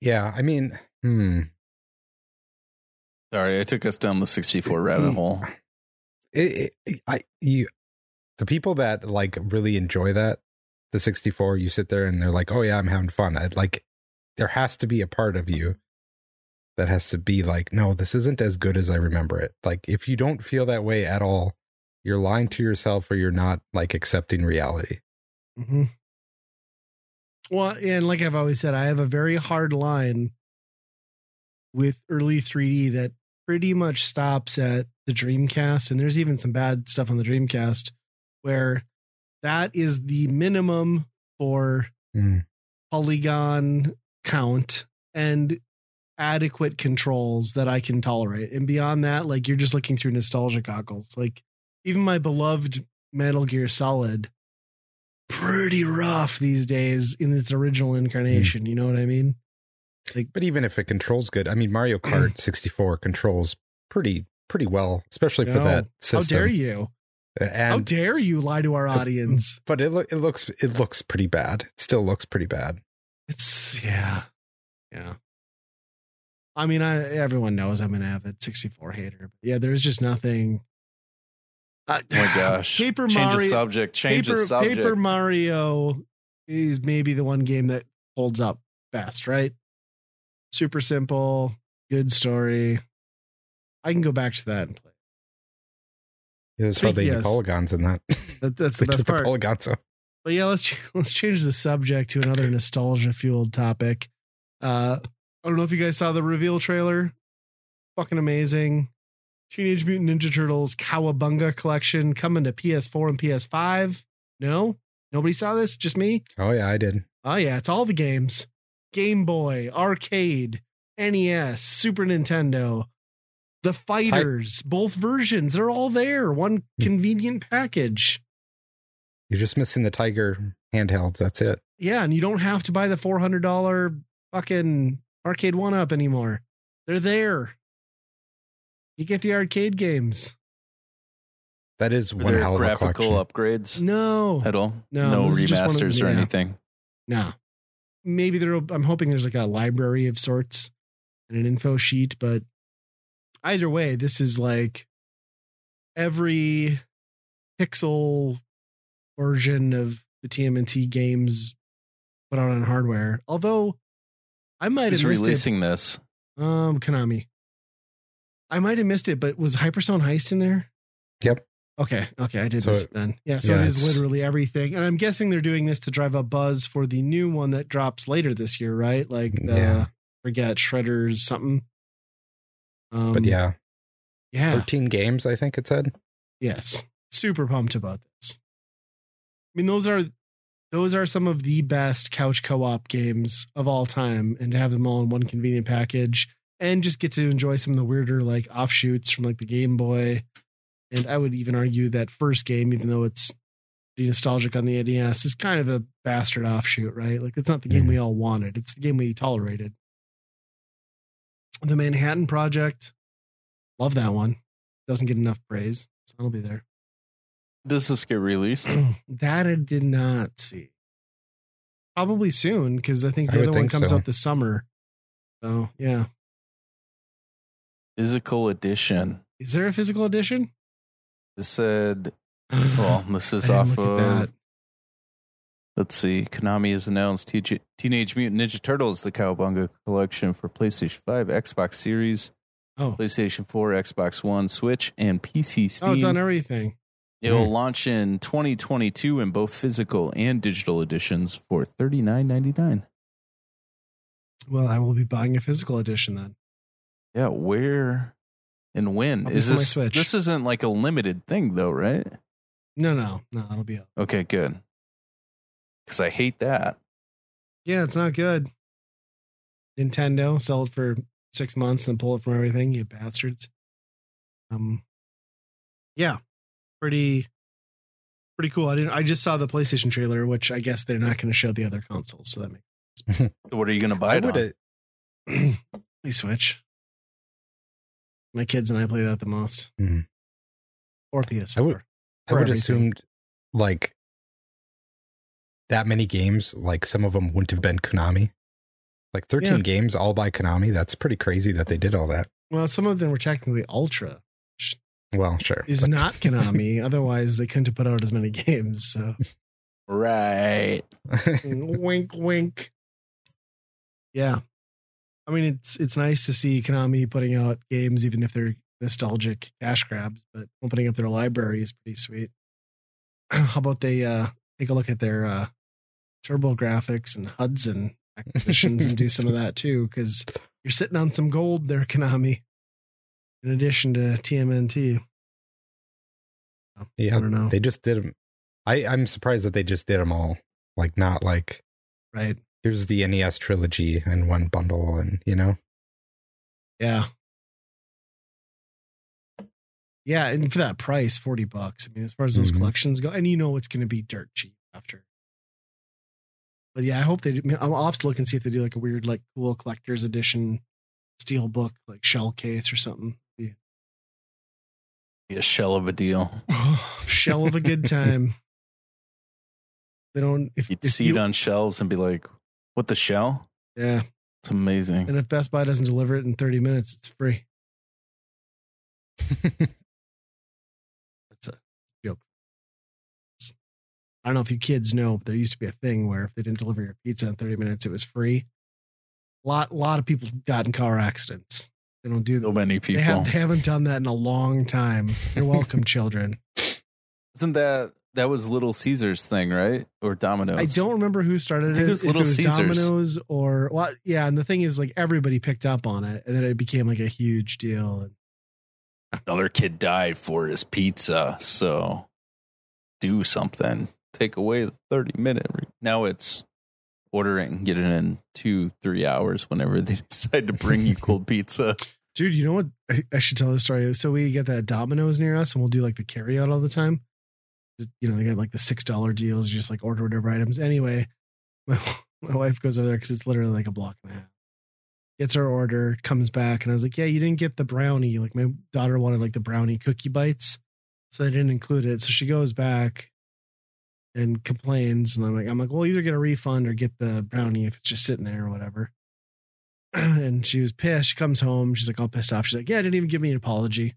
yeah. I mean, hmm. sorry, I took us down the 64 rabbit hole. It, it, I you the people that like really enjoy that the 64 you sit there and they're like oh yeah i'm having fun i'd like there has to be a part of you that has to be like no this isn't as good as i remember it like if you don't feel that way at all you're lying to yourself or you're not like accepting reality Mm-hmm. Well, and like I've always said, I have a very hard line with early 3D that pretty much stops at the Dreamcast. And there's even some bad stuff on the Dreamcast where that is the minimum for Mm. polygon count and adequate controls that I can tolerate. And beyond that, like you're just looking through nostalgia goggles. Like even my beloved Metal Gear Solid, pretty rough these days in its original incarnation. Mm. You know what I mean? Like, but even if it controls good i mean mario kart 64 controls pretty pretty well especially for that system. How dare you? and How dare you lie to our audience? but it, loo- it looks it looks pretty bad it still looks pretty bad It's yeah, yeah. I mean, I everyone knows I'm an avid 64 hater. But yeah, there's just nothing. Uh, Oh my gosh. Paper Change Mario. the subject. Change Paper, the subject. Paper Mario is maybe the one game that holds up best, right? Super simple, good story. I can go back to that and play. There's Speak- hardly any yes. polygons in that. That, that's the best took the part. polygons out. But yeah, let's ch- let's change the subject to another nostalgia fueled topic. Uh, I don't know if you guys saw the reveal trailer. Fucking amazing. Teenage Mutant Ninja Turtles Cowabunga collection coming to PS4 and PS5. No, nobody saw this. Just me. Oh yeah, I did. Oh yeah, it's all the games. Game Boy, arcade, NES, Super Nintendo, the fighters, both versions. They're all there. One convenient package. You're just missing the Tiger handhelds. That's it. Yeah, and you don't have to buy the four hundred dollar fucking arcade one up anymore. They're there. You get the arcade games. That is Are one hell of a graphical collection. upgrades No, at all? No, no this is of- remasters or yeah. anything. no. Maybe there. I'm hoping there's like a library of sorts and an info sheet, but either way, this is like every pixel version of the TMNT games put out on hardware. Although I might Who's have missed it. this? Um, Konami. I might have missed it, but was Hyperstone Heist in there? Yep. Okay, okay, I did So miss it- it then. Yeah, so yeah, it is literally everything, and I'm guessing they're doing this to drive up buzz for the new one that drops later this year, right? Like the Yeah. forget Shredders something. Um, But yeah, yeah, 13 games, I think it said. yes, super pumped about this. I mean, those are those are some of the best couch co-op games of all time, and to have them all in one convenient package, and just get to enjoy some of the weirder like offshoots from like the Game Boy, and I would even argue that first game, even though it's nostalgic on the NES, is kind of a bastard offshoot, right? Like it's not the game Mhm. we all wanted; it's the game we tolerated. The Manhattan Project, love that one. Doesn't get enough praise, so it'll be there. Does this get released? that I did not see. Probably soon because I think the would other one comes so. out this summer. So yeah, Physical edition. is there a physical edition? It said Well, this is off didn't look at of. that. Let's see. Konami has announced TJ Teenage Mutant Ninja Turtles: The Cowabunga Collection for PlayStation 5, Xbox Series, Oh, PlayStation 4, Xbox One, Switch, and PC Steam. oh, it's on everything. It'll Hmm. launch in 2022 in both physical and digital editions for $39.99. Well, I will be buying a physical edition then. Yeah, where and when I'll is this? Switch. This isn't like a limited thing, though, right? No, no, no. It'll be up. Okay, good. Because I hate that. Yeah, it's not good. Nintendo sell it for six months and pull it from everything. You bastards. Um, yeah, pretty, pretty cool. I didn't. I just saw the PlayStation trailer, which I guess they're not going to show the other consoles. So that makes What are you going to buy I it would on? have. me switch. My kids and I play that the most. Mhm. Or PS4. I would- I would everything. assumed like that many games, like some of them wouldn't have been Konami. Like 13 Yeah. games all by Konami. That's pretty crazy that they did all that. Well, some of them were technically Ultra. Well, sure. Is but- not Konami. Otherwise, they couldn't have put out as many games. So Right. wink, wink. Yeah, I mean it's it's nice to see Konami putting out games, even if they're nostalgic cash grabs. But opening up their library is pretty sweet. How about they uh, take a look at their uh, TurboGrafx and Hudson acquisitions and do some of that too? Because you're sitting on some gold there, Konami. In addition to TMNT, I yeah, don't know. they just did them. I, I'm surprised that they just did them all. Like, not like, right? here's the NES trilogy in one bundle, and you know, Yeah. Yeah, and for that price, 40 bucks. I mean, as far as those Mhm. collections go, and you know it's going to be dirt cheap after. But yeah, I hope they do. I'll have to look and see if they do like a weird, like cool collector's edition steel book, like shell case or something. A shell of a deal. shell of a good time. They don't, if, You'd if see you, it on shelves and be like, "What the shell? yeah. It's amazing." And if Best Buy doesn't deliver it in 30 minutes, it's free. That's a joke. I don't know if you kids know, but there used to be a thing where if they didn't deliver your pizza in 30 minutes, it was free. A lot, lot of people got in car accidents. They don't do So that. many They, people. have, they haven't done that in a long time. You're welcome, children. Isn't that that was Little Caesars thing, right? Or Domino's? I don't remember who started I think it. it was if Little Caesars. Domino's or well, yeah. And the thing is, like everybody picked up on it, and then it became like a huge deal. Another kid died for his pizza, so do something. Take away the thirty minute. Re- now it's ordering, get it in two, three hours whenever they decide to bring you cold pizza. Dude, you know what? I, I should tell this story. So we get that Domino's near us, and we'll do like the carry out all the time. You know, they got like the six dollar deals. You just like order whatever items. Anyway, my my wife goes over there because it's literally like a block and a half. Gets her order, comes back, and I was like, "Yeah, you didn't get the brownie. Like my daughter wanted like the brownie cookie bites, so they didn't include it. So she goes back and complains, and I'm like, I'm like, well, either get a refund or get the brownie if it's just sitting there or whatever and she was pissed. She comes home. She's like all pissed off. She's like, yeah, I didn't even give me an apology. I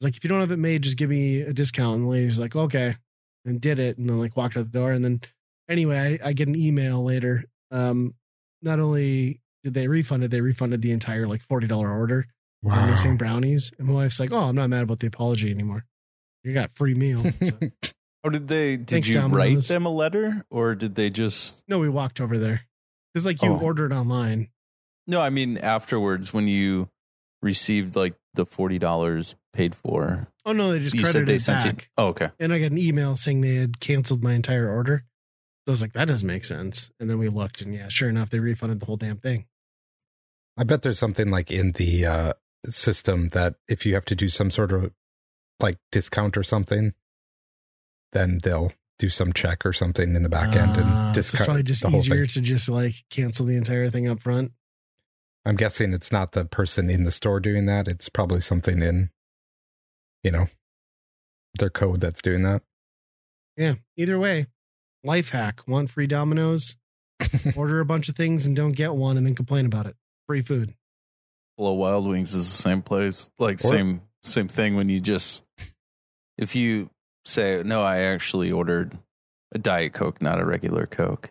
was like, if you don't have it made, just give me a discount. And the lady's like, okay, and did it, and then like walked out the door. And then anyway, I, I get an email later. Um, not only did they refund it, they refunded the entire like forty dollar order for wow. missing brownies. And my wife's like, oh, I'm not mad about the apology anymore. You got free meal. So, How did they? Did Thanks, you write Domino's. them a letter, or did they just? no, we walked over there because like you Oh. ordered online. No, I mean afterwards when you received like the forty dollars paid for. Oh no, they just you credited said they it sent back. you. Oh, okay. and I got an email saying they had canceled my entire order. So I was like, that doesn't make sense. And then we looked, and yeah, sure enough, they refunded the whole damn thing. I bet there's something like in the uh, system that if you have to do some sort of like discount or something, then they'll do some check or something in the back end and so it's probably just the whole easier thing. to just like cancel the entire thing up front. I'm guessing it's not the person in the store doing that. It's probably something in, you know, their code that's doing that. Yeah. Either way, life hack: want free Domino's? Order a bunch of things and don't get one, and then complain about it. Free food. Buffalo Wild Wings is the same place, like Or- same same thing. When you just if you say, no, I actually ordered a Diet Coke, not a regular Coke.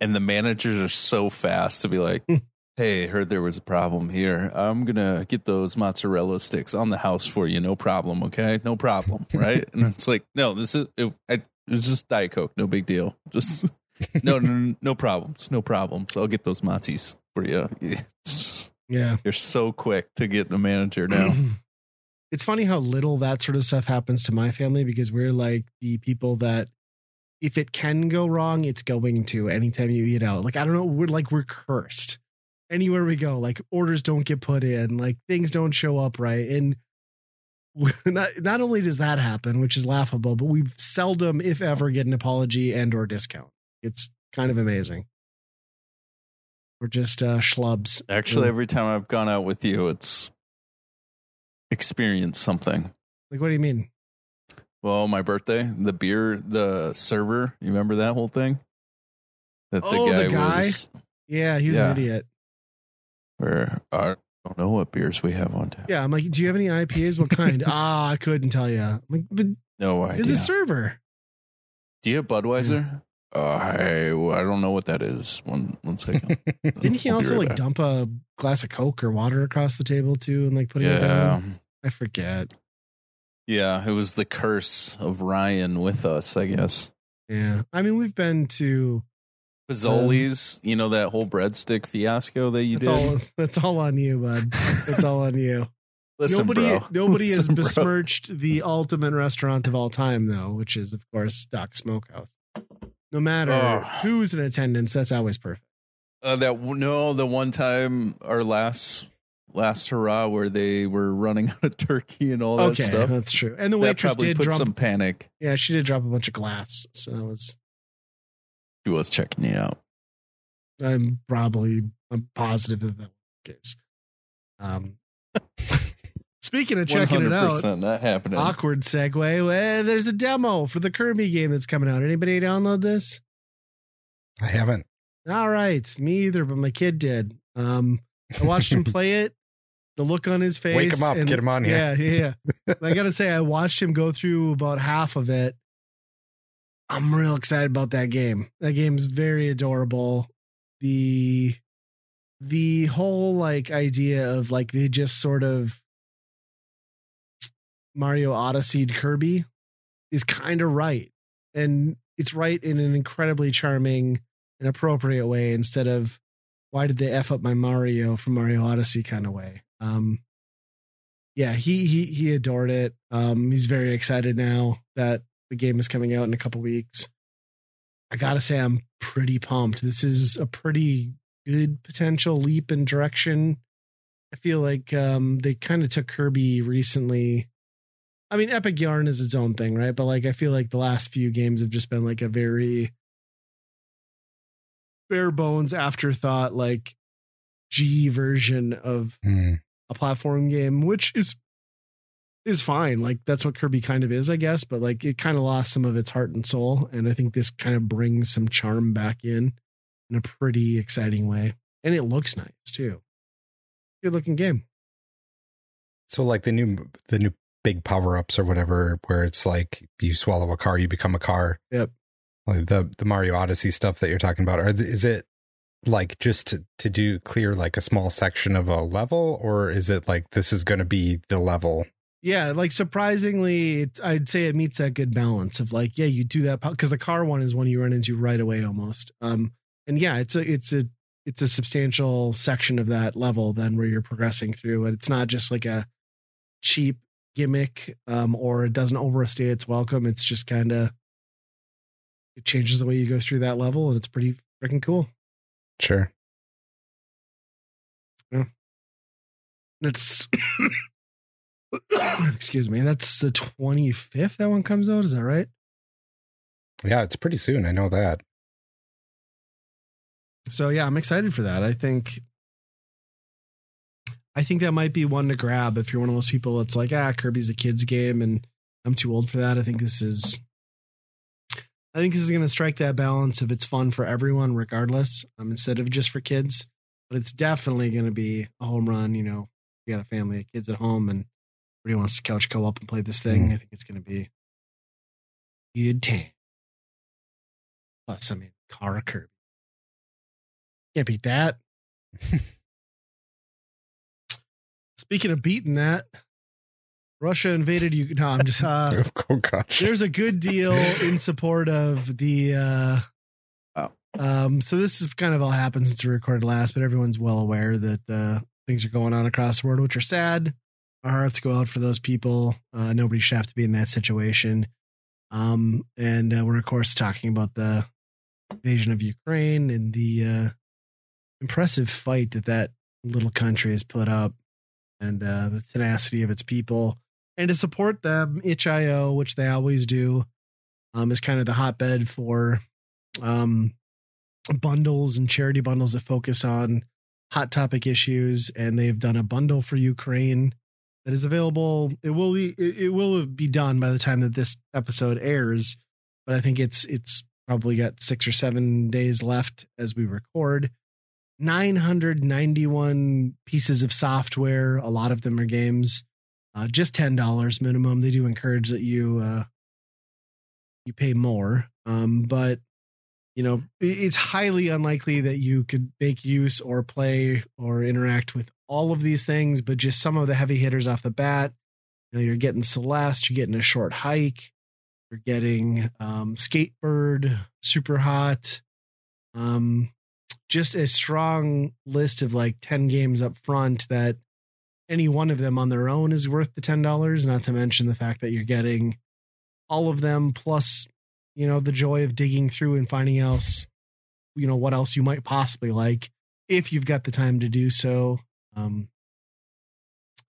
And the managers are so fast to be like, Hmm. Hey, heard there was a problem here. I'm to get those mozzarella sticks on the house for you. No problem. Okay. No problem. Right. and it's like, no, this is, it, I, it was just Diet Coke. No big deal. Just, no, no, no, problems. No problems. I'll get those mozzis for you. Yeah. You're so quick to get the manager now. it's funny how little that sort of stuff happens to my family because we're like the people that if it can go wrong, it's going to anytime you eat out. Like, I don't know, we're like, we're cursed. Anywhere we go, like orders don't get put in, like things don't show up right. And not, not only does that happen, which is laughable, but we've seldom, if ever, get an apology and or discount. It's kind of amazing. We're just uh schlubs. Actually, every time I've gone out with you, it's experienced something. Like, what do you mean? Well, my birthday, the beer, the server, you remember that whole thing? That Oh, the guy? was Yeah, he was Yeah. an idiot. Where I don't know what beers we have on tap. Yeah, I'm like, do you have any IPAs? What kind? ah, I couldn't tell you. I'm like, but No idea. the server. Do you have Budweiser? Uh, I I don't know what that is. One one second. Didn't he I'll also right like back. dump a glass of Coke or water across the table too, and like putting it down? I forget. yeah. It was the curse of Ryan with us, I guess. Yeah, I mean, we've been to. Fazoli's, you know that whole breadstick fiasco that you That's did. all. That's all on you, bud. That's all on you. Listen, nobody, bro. nobody has Listen, bro. besmirched the ultimate restaurant of all time, though, which is of course Doc Smokehouse. No matter Oh. who's in attendance, that's always perfect. Uh, that no, the one time our last last hurrah where they were running out of turkey and all that okay, stuff. that's true. And the that waitress probably did put drop. some panic. Yeah, she did drop a bunch of glass, so that was. She was checking you out. I'm probably I'm positive that that was the case. Um, speaking of checking it out, not happening. awkward segue. Well, there's a demo for the Kirby game that's coming out. Anybody download this? I haven't. All right, me either, but my kid did. Um, I watched him play it. The look on his face. Wake him up, and- get him on here. Yeah, yeah, yeah. I gotta say, I watched him go through about half of it. I'm real excited about that game. That game's very adorable. The the whole like idea of like they just sort of Mario Odyssey Kirby is kind of right. And it's right in an incredibly charming and appropriate way instead of why did they F up my Mario from Mario Odyssey kind of way. Um yeah, he he he adored it. Um he's very excited now that the game is coming out in a couple weeks. I gotta say, I'm pretty pumped. This is a pretty good potential leap in direction. I feel like um, they kind of took Kirby recently. I mean, Epic Yarn is its own thing, right? But like, I feel like the last few games have just been like a very bare bones afterthought, like G version of Hmm. a platform game, which is is fine. Like that's what Kirby kind of is, I guess. But like it kind of lost some of its heart and soul, and I think this kind of brings some charm back in in a pretty exciting way, and it looks nice too. Good looking game. So like the new the new big power ups or whatever, where it's like you swallow a car, you become a car. Yep. Like the the Mario Odyssey stuff that you're talking about. Are th- is it like just to, to do clear like a small section of a level, or is it like this is going to be the level? Yeah, like surprisingly, it, I'd say it meets that good balance of like, yeah, you do that because the car one is one you run into right away almost. Um, and yeah, it's a it's a it's a substantial section of that level then where you're progressing through, and it's not just like a cheap gimmick, um, or it doesn't overstay its welcome. It's just kind of it changes the way you go through that level, and it's pretty freaking cool. Sure. Yeah. That's excuse me. That's the 25th that one comes out. Is that right? Yeah, it's pretty soon. I know that. So yeah, I'm excited for that. I think I think that might be one to grab if you're one of those people that's like, ah, Kirby's a kid's game and I'm too old for that. I think this is I think this is going to strike that balance if it's fun for everyone regardless, um, instead of just for kids. But it's definitely going to be a home run, you know. You got a family of kids at home and everybody wants to couch co-op and play this thing. Mm. I think it's going to be Good time. Plus, I mean, car Kirby. Can't beat that. Speaking of beating that, Russia invaded you. No, I'm just. Uh, oh gosh. there's a good deal in support of the. uh Oh. Um. So this is kind of all happened since we recorded last, but everyone's well aware that uh things are going on across the world, which are sad. Our hearts go out for those people. Uh, nobody should have to be in that situation. Um, and uh, we're of course talking about the invasion of Ukraine and the uh, impressive fight that that little country has put up, and uh, the tenacity of its people, and to support them, itch.io, which they always do, um, is kind of the hotbed for um, bundles and charity bundles that focus on hot topic issues, and they've done a bundle for Ukraine that is available. It will be it, will be done by the time that this episode airs, but I think it's it's probably got six or seven days left as we record. 991 pieces of software. A lot of them are games. Uh, just ten dollars minimum. They do encourage that you uh, you pay more, um, but you know it's highly unlikely that you could make use or play or interact with all of these things. But just some of the heavy hitters off the bat. You know, you're getting Celeste. You're getting a short hike. You're getting um, Skatebird, Super Hot. Um, just a strong list of like 10 games up front that any one of them on their own is worth the $10 not to mention the fact that you're getting all of them plus you know the joy of digging through and finding else you know what else you might possibly like if you've got the time to do so um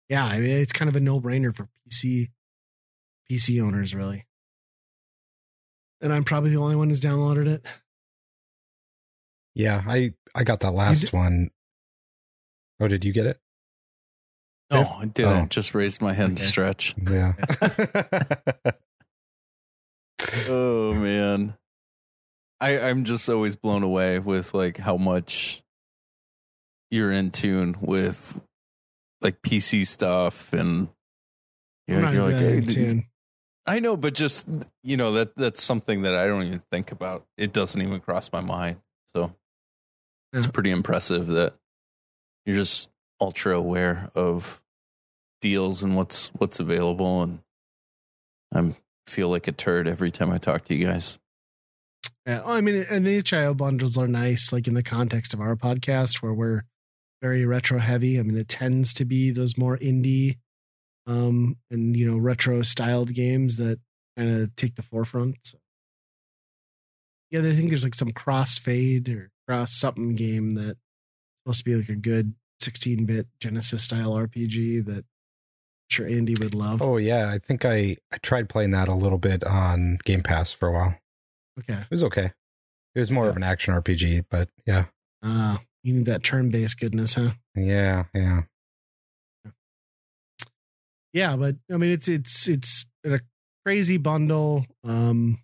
yeah I mean, it's kind of a no-brainer for pc pc owners really and i'm probably the only one who's downloaded it Yeah, I I got that last did- one. Oh, did you get it? No, If- I didn't. oh. Just raised my hand to stretch. Yeah. Oh man. I I'm just always blown away with like how much you're in tune with like PC stuff and I'm you're, not you're like "Hey, dude. I know, but just you know that that's something that I don't even think about. It doesn't even cross my mind. So it's pretty impressive that you're just ultra aware of deals and what's what's available and I'm feel like a turd every time I talk to you guys. Yeah, well, I mean, and the itch.io bundles are nice, like in the context of our podcast, where we're very retro heavy. I mean, it tends to be those more indie, um, and you know, retro styled games that kind of take the forefront. So. Yeah, I think there's like some crossfade or cross something game that's supposed to be like a good 16 bit Genesis style RPG that I'm sure Andy would love. oh yeah, I think I I tried playing that a little bit on Game Pass for a while. Okay, It was okay. It was more of an action RPG, but yeah, uh, you need that turn based goodness, huh? yeah, yeah. yeah but i mean it's it's it's a crazy bundle um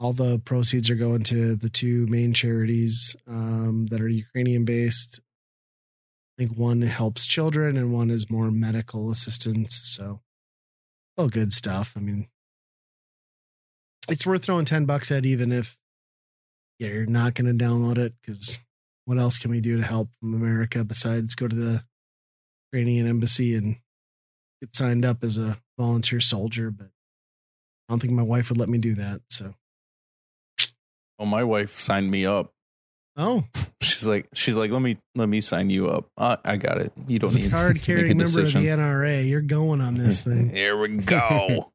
all the proceeds are going to the two main charities um that are ukrainian based i think one helps children and one is more medical assistance so all good stuff i mean it's worth throwing 10 bucks at even if you're not going to download it because what else can we do to help from america besides go to the Ukrainian embassy and get signed up as a volunteer soldier, but I don't think my wife would let me do that. So, Oh, my wife signed me up. oh, She's like, she's like, let me let me sign you up. Uh, I got it. You don't as need a card carrying member of the. NRA, you're going on this thing. Here we go.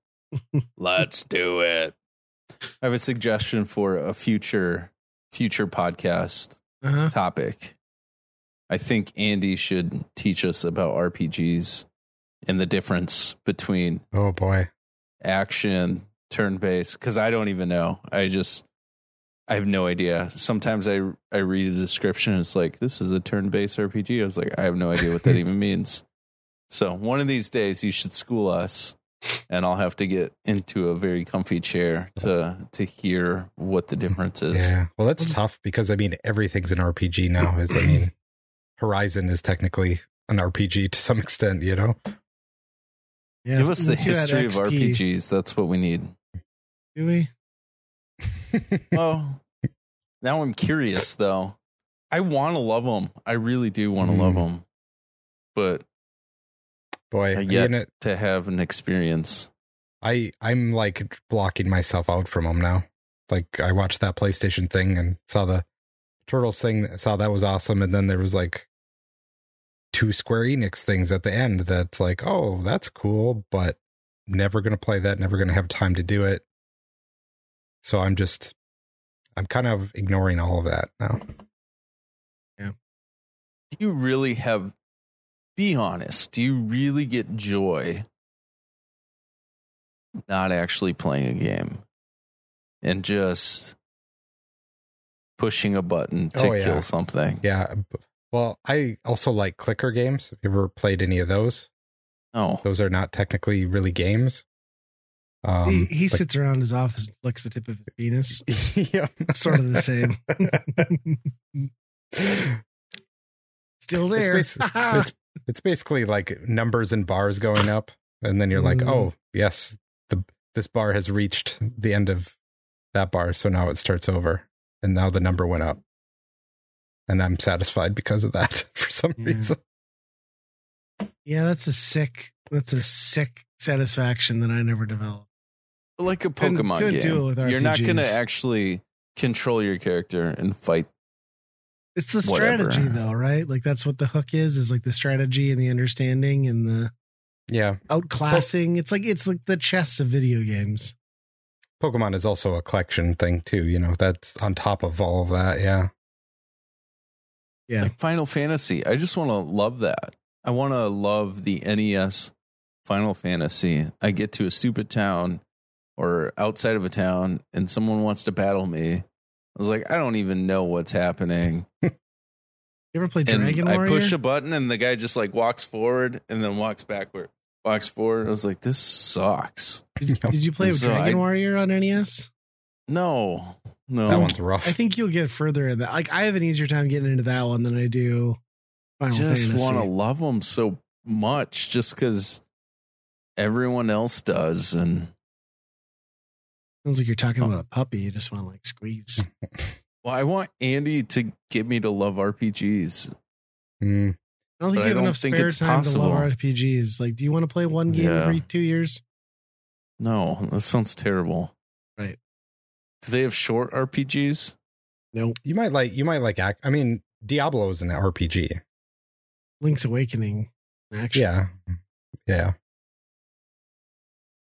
Let's do it. I have a suggestion for a future future podcast Uh huh. topic. I think Andy should teach us about RPGs and the difference between Oh boy. action, turn based, because I don't even know. I just I have no idea. Sometimes I I read a description and it's like this is a turn based RPG. I was like I have no idea what that even means. So one of these days you should school us, and I'll have to get into a very comfy chair to to hear what the difference is. Yeah. Well, that's tough because I mean everything's an RPG now. Is I mean, Horizon is technically an RPG to some extent, you know. Yeah, Give us the we do that history of RPGs. That's what we need. Do we? Oh, now I'm curious though. I want to love them. I really do want to love Mm. them, but Boy, I you get- know, to have an experience. I I'm like blocking myself out from them now. Like I watched that PlayStation thing and saw the Turtles thing, saw that was awesome, and then there was like two Square Enix things at the end that's like, oh, that's cool, but never gonna play that, never gonna have time to do it. So I'm just I'm kind of ignoring all of that now. Yeah. Do you really have? Be honest. Do you really get joy not actually playing a game and just pushing a button to Oh, yeah. kill something? Yeah. Well, I also like clicker games. Have you ever played any of those? No. Those are not technically really games. Um, he he but- sits around his office and flicks the tip of his penis. yeah. Sort of the same. Still It's there. basi- it's, it's basically like numbers and bars going up, and then you're like, Mm. oh yes, the this bar has reached the end of that bar, so now it starts over, and now the number went up, and I'm satisfied because of that for some Yeah. reason. yeah, that's a sick. That's a sick satisfaction that I never developed. Like a Couldn't- Pokemon couldn't game. do it with You're not going to actually control your character and fight. It's the Whatever. strategy, though, right? Like that's what the hook is. Is like the strategy and the understanding and the Yeah, outclassing. it's like it's like the chess of video games. Pokemon is also a collection thing too. You know, that's on top of all of that. Yeah, Yeah. Like Final Fantasy. I just want to love that. I want to love the NES Final Fantasy. I get to a stupid town or outside of a town and someone wants to battle me. I was like, I don't even know what's happening. You ever played And Dragon I push a button and the guy just like walks forward and then walks backward. Walks forward. I was like, this sucks. Did, did you play And so Dragon I- Warrior on NES? No. No. that one's rough. I think you'll get further in that. Like I have an easier time getting into that one than I do Final just want to love them so much just because everyone else does. And Sounds like you're talking Oh. about a puppy. You just want to like squeeze. well, I want Andy to get me to love RPGs. Mm, I don't think But you have enough think spare it's time to love. RPGs. Like, do you want to play one game Yeah. every two years? No, that sounds terrible. Right. Do they have short RPGs? No. you might like. You might like. Act. I mean, Diablo is an RPG. Link's Awakening. Actually, Yeah, yeah.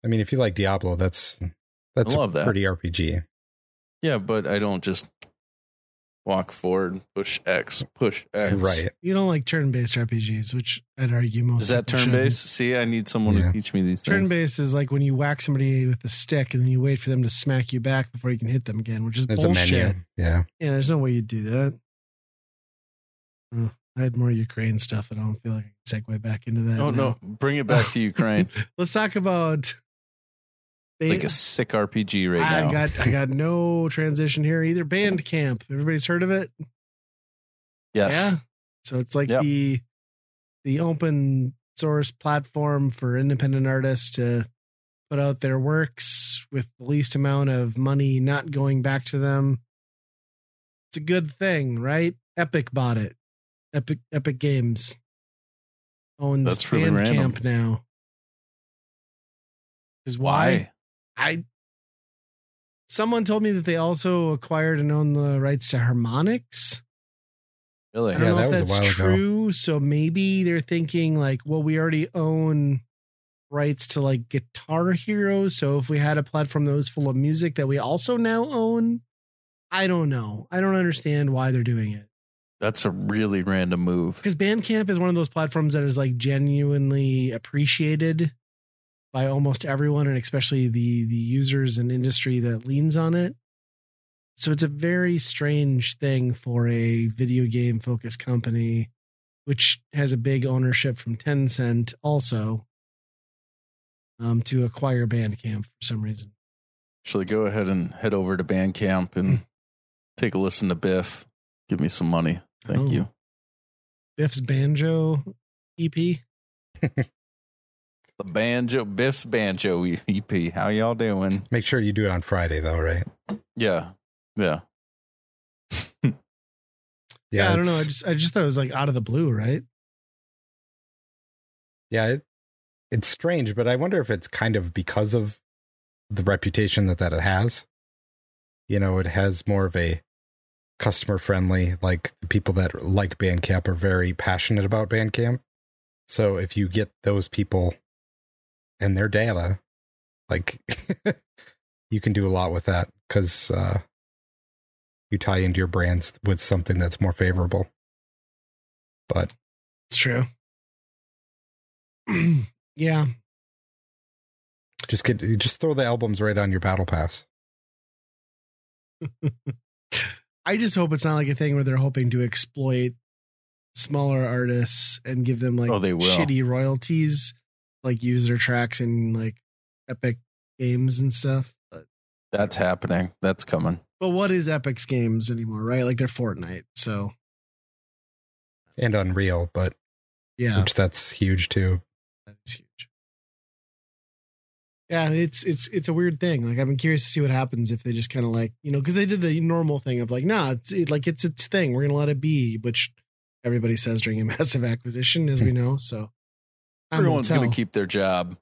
I mean, if you like Diablo, that's that's I love a that. pretty RPG. Yeah, but I don't just walk forward, push X, push X. Right. you don't like turn-based RPGs, which I'd argue most. Is that turn based? See, I need someone Yeah. to teach me these things. Turn-based is like when you whack somebody with a stick and then you wait for them to smack you back before you can hit them again, which is There's bullshit. a menu. Yeah. Yeah, there's no way you'd do that. Uh, I had more Ukraine stuff. I don't feel like I can segue back into that. Oh now. no, bring it back to Ukraine. Let's talk about. Like a sick RPG right I now. got I got no transition here either. Bandcamp. Everybody's heard of it? yes. Yeah. So it's like Yep. the the open source platform for independent artists to put out their works with the least amount of money not going back to them. It's a good thing, right? Epic bought it. Epic Epic Games owns That's really Bandcamp now. Is why? Why? I someone told me that they also acquired and own the rights to Harmonix. Really? I don't Yeah, know that if was a that's while ago. true. So maybe they're thinking like, well, we already own rights to like Guitar Hero. So if we had a platform that was full of music that we also now own, I don't know. I don't understand why they're doing it. That's a really random move. Because Bandcamp is one of those platforms that is like genuinely appreciated by almost everyone, and especially the the users and industry that leans on it. So it's a very strange thing for a video game focused company, which has a big ownership from Tencent also, um, to acquire Bandcamp for some reason. Actually, go ahead and head over to Bandcamp and take a listen to Biff. Give me some money. Thank Oh. you. Biff's Banjo EP. The banjo, Biff's banjo EP. How y'all doing? Make sure you do it on Friday though, right? Yeah, yeah. Yeah, I don't know. I just I just thought it was like out of the blue, right? yeah, it, it's strange, but I wonder if it's kind of because of the reputation that that it has. You know, it has more of a customer friendly, like the people that like Bandcamp are very passionate about Bandcamp. So if you get those people and their data, like you can do a lot with that because uh, you tie into your brands with something that's more favorable. But It's true. yeah. just get just throw the albums right on your battle pass. I just hope it's not like a thing where they're hoping to exploit smaller artists and give them like Oh, they will. shitty royalties, like use their tracks in like Epic games and stuff. But That's happening. That's coming. but what is Epic's games anymore, right? Like they're Fortnite. So and Unreal, but yeah, which that's huge too. that is huge. Yeah, it's it's it's a weird thing. Like I've been curious to see what happens if they just kind of like you know because they did the normal thing of like nah, it's it, like it's its thing. We're gonna let it be, which everybody says during a massive acquisition, as we hmm. know. So time will Everyone's going to keep their job.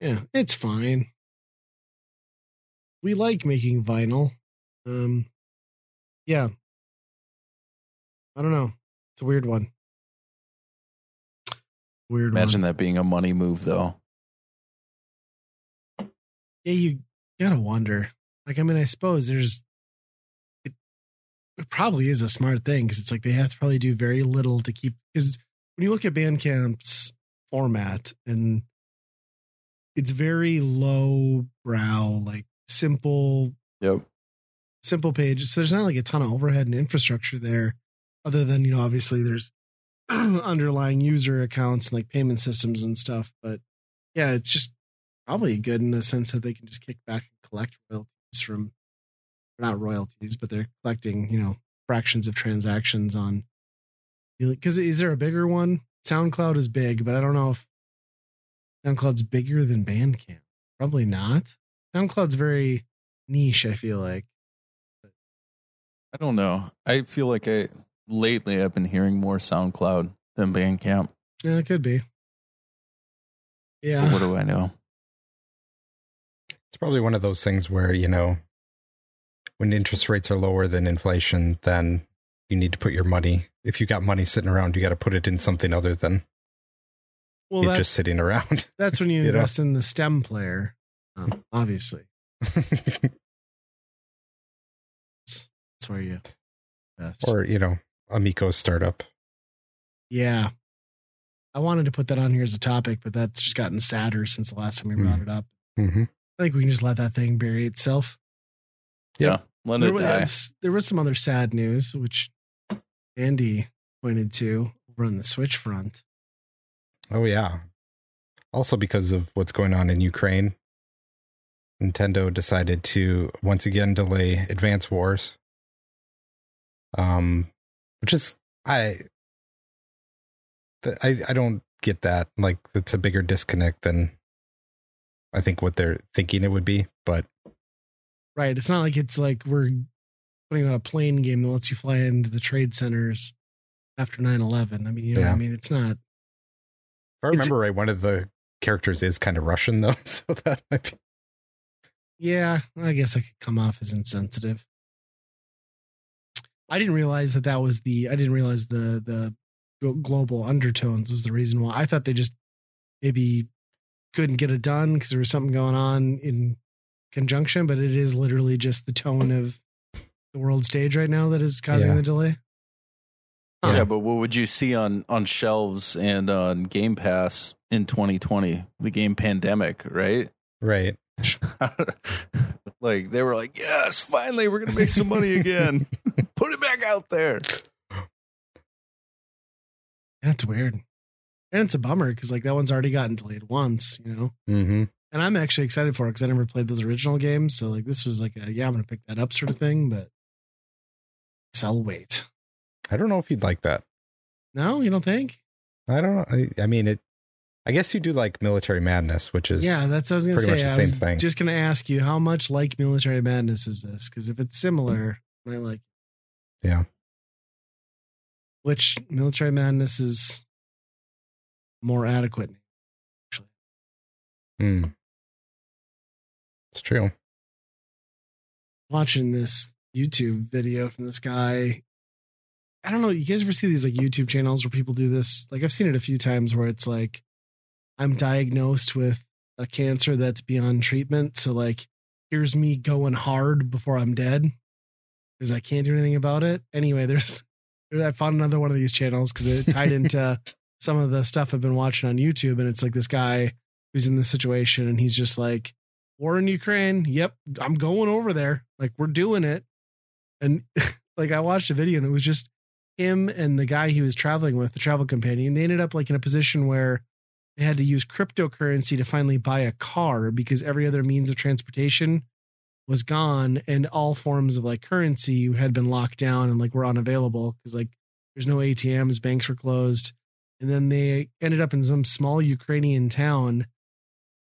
Yeah, it's fine. We like making vinyl. Um, yeah. I don't know. It's a weird one. Weird Imagine one. that being a money move, though. Yeah, you gotta wonder. Like, I mean, I suppose there's. It, it probably is a smart thing because it's like they have to probably do very little to keep. Because when you look at Bandcamp's format and it's very low brow, like simple Yep. simple page. So there's not like a ton of overhead and infrastructure there, other than you know obviously there's underlying user accounts and like payment systems and stuff. But yeah, it's just probably good in the sense that they can just kick back and collect royalties from not royalties, but they're collecting you know fractions of transactions on. Because is there a bigger one? SoundCloud is big, but I don't know if SoundCloud's bigger than Bandcamp. Probably not. SoundCloud's very niche. I feel like. I don't know. I feel like I lately I've been hearing more SoundCloud than Bandcamp. Yeah, it could be. But Yeah. what do I know? It's probably one of those things where, you know, when interest rates are lower than inflation, then you need to put your money. If you got money sitting around, you got to put it in something other than Well, it just sitting around. that's when you, you know? invest in the STEM player, um, obviously. That's where you invest. or, you know, Amico's startup. yeah. I wanted to put that on here as a topic, but that's just gotten sadder since the last time we brought Mm. it up. hmm I think we can just let that thing bury itself. Yeah. Let There it die. there was some other sad news, which Andy pointed to over on the Switch front. Oh, yeah. Also, because of what's going on in Ukraine, Nintendo decided to once again delay Advance Wars. Um, which is, I, I, I don't get that. Like, it's a bigger disconnect than I think what they're thinking it would be. But Right. It's not like it's like we're putting out a plane game that lets you fly into the trade centers after 9 11. I mean, you know what Yeah. I mean? It's not. if I remember right, one of the characters is kind of Russian, though. So that might be. Yeah, I guess I could come off as insensitive. I didn't realize that that was the. I didn't realize the the global undertones was the reason why. I thought they just maybe couldn't get it done because there was something going on in conjunction, but it is literally just the tone of the world stage right now that is causing Yeah. the delay. Huh. Yeah, but what would you see on on shelves and on Game Pass in 2020? The game pandemic, right? Right. like they were like, "Yes, finally we're going to make some money again. Put it back out there." That's weird. And it's a bummer because like that one's already gotten delayed once, you know. hmm And I'm actually excited for it because I never played those original games. So like this was like a yeah, I'm gonna pick that up sort of thing, but guess I'll wait. I don't know if you'd like that. No, you don't think? I don't know. I, I mean, it I guess you do like Military Madness, which is yeah, that's what I was gonna pretty say. much the I same was thing. Just gonna ask you how much like Military Madness is this? Because if it's similar, I might like. Yeah. Which Military Madness is more adequate. Actually. Hmm. It's true. Watching this YouTube video from this guy. I don't know. You guys ever see these like YouTube channels where people do this? Like I've seen it a few times where it's like, I'm diagnosed with a cancer that's beyond treatment. So like, here's me going hard before I'm dead because I can't do anything about it. Anyway, there's I found another one of these channels because it tied into some of the stuff I've been watching on YouTube, and it's like this guy who's in this situation, and he's just like, "War in Ukraine. Yep, I'm going over there. Like we're doing it." And like I watched a video, and it was just him and the guy he was traveling with, the travel companion. They ended up like in a position where they had to use cryptocurrency to finally buy a car because every other means of transportation was gone and all forms of like currency had been locked down and like were unavailable because like there's no ATMs, banks were closed. And then they ended up in some small Ukrainian town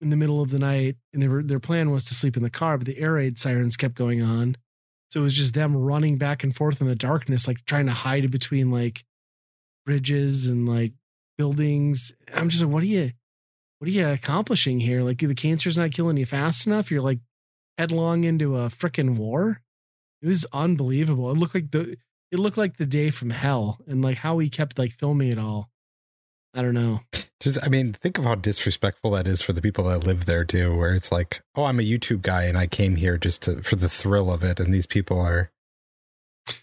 in the middle of the night. And they were, their plan was to sleep in the car, but the air raid sirens kept going on. So it was just them running back and forth in the darkness, like trying to hide between like bridges and like buildings. I'm just like, what are you, what are you accomplishing here? Like the cancer's not killing you fast enough. You're like headlong into a freaking war. It was unbelievable. It looked like the, it looked like the day from hell and like how he kept like filming it all. I don't know. Just, I mean, think of how disrespectful that is for the people that live there too. Where it's like, oh, I'm a YouTube guy and I came here just to for the thrill of it, and these people are,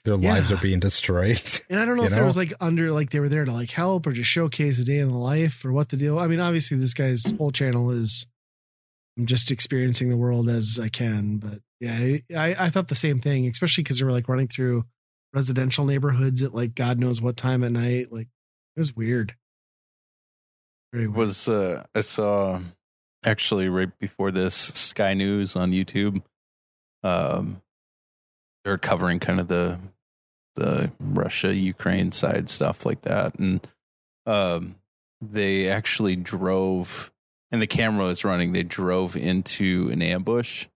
their Yeah. lives are being destroyed. And I don't know if there was like under like they were there to like help or just showcase a day in the life or what the deal. I mean, obviously this guy's whole channel is I'm just experiencing the world as I can. But yeah, I, I thought the same thing, especially because they were like running through residential neighborhoods at like God knows what time at night. Like it was weird. Was uh I saw actually right before this Sky News on YouTube. Um they're covering kind of the the Russia Ukraine side stuff like that and um they actually drove and the camera was running they drove into an ambush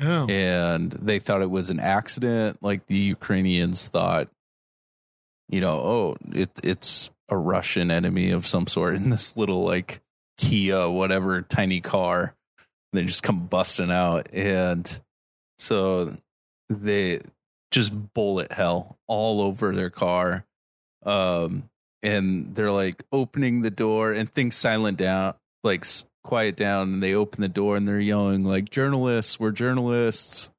oh. and they thought it was an accident. Like the Ukrainians thought, you know, oh, it, it's a Russian enemy of some sort in this little like Kia, whatever tiny car. They just come busting out, and so they just bullet hell all over their car. Um, and they're like opening the door, and things silent down, like quiet down, and they open the door and they're yelling like journalists, we're journalists,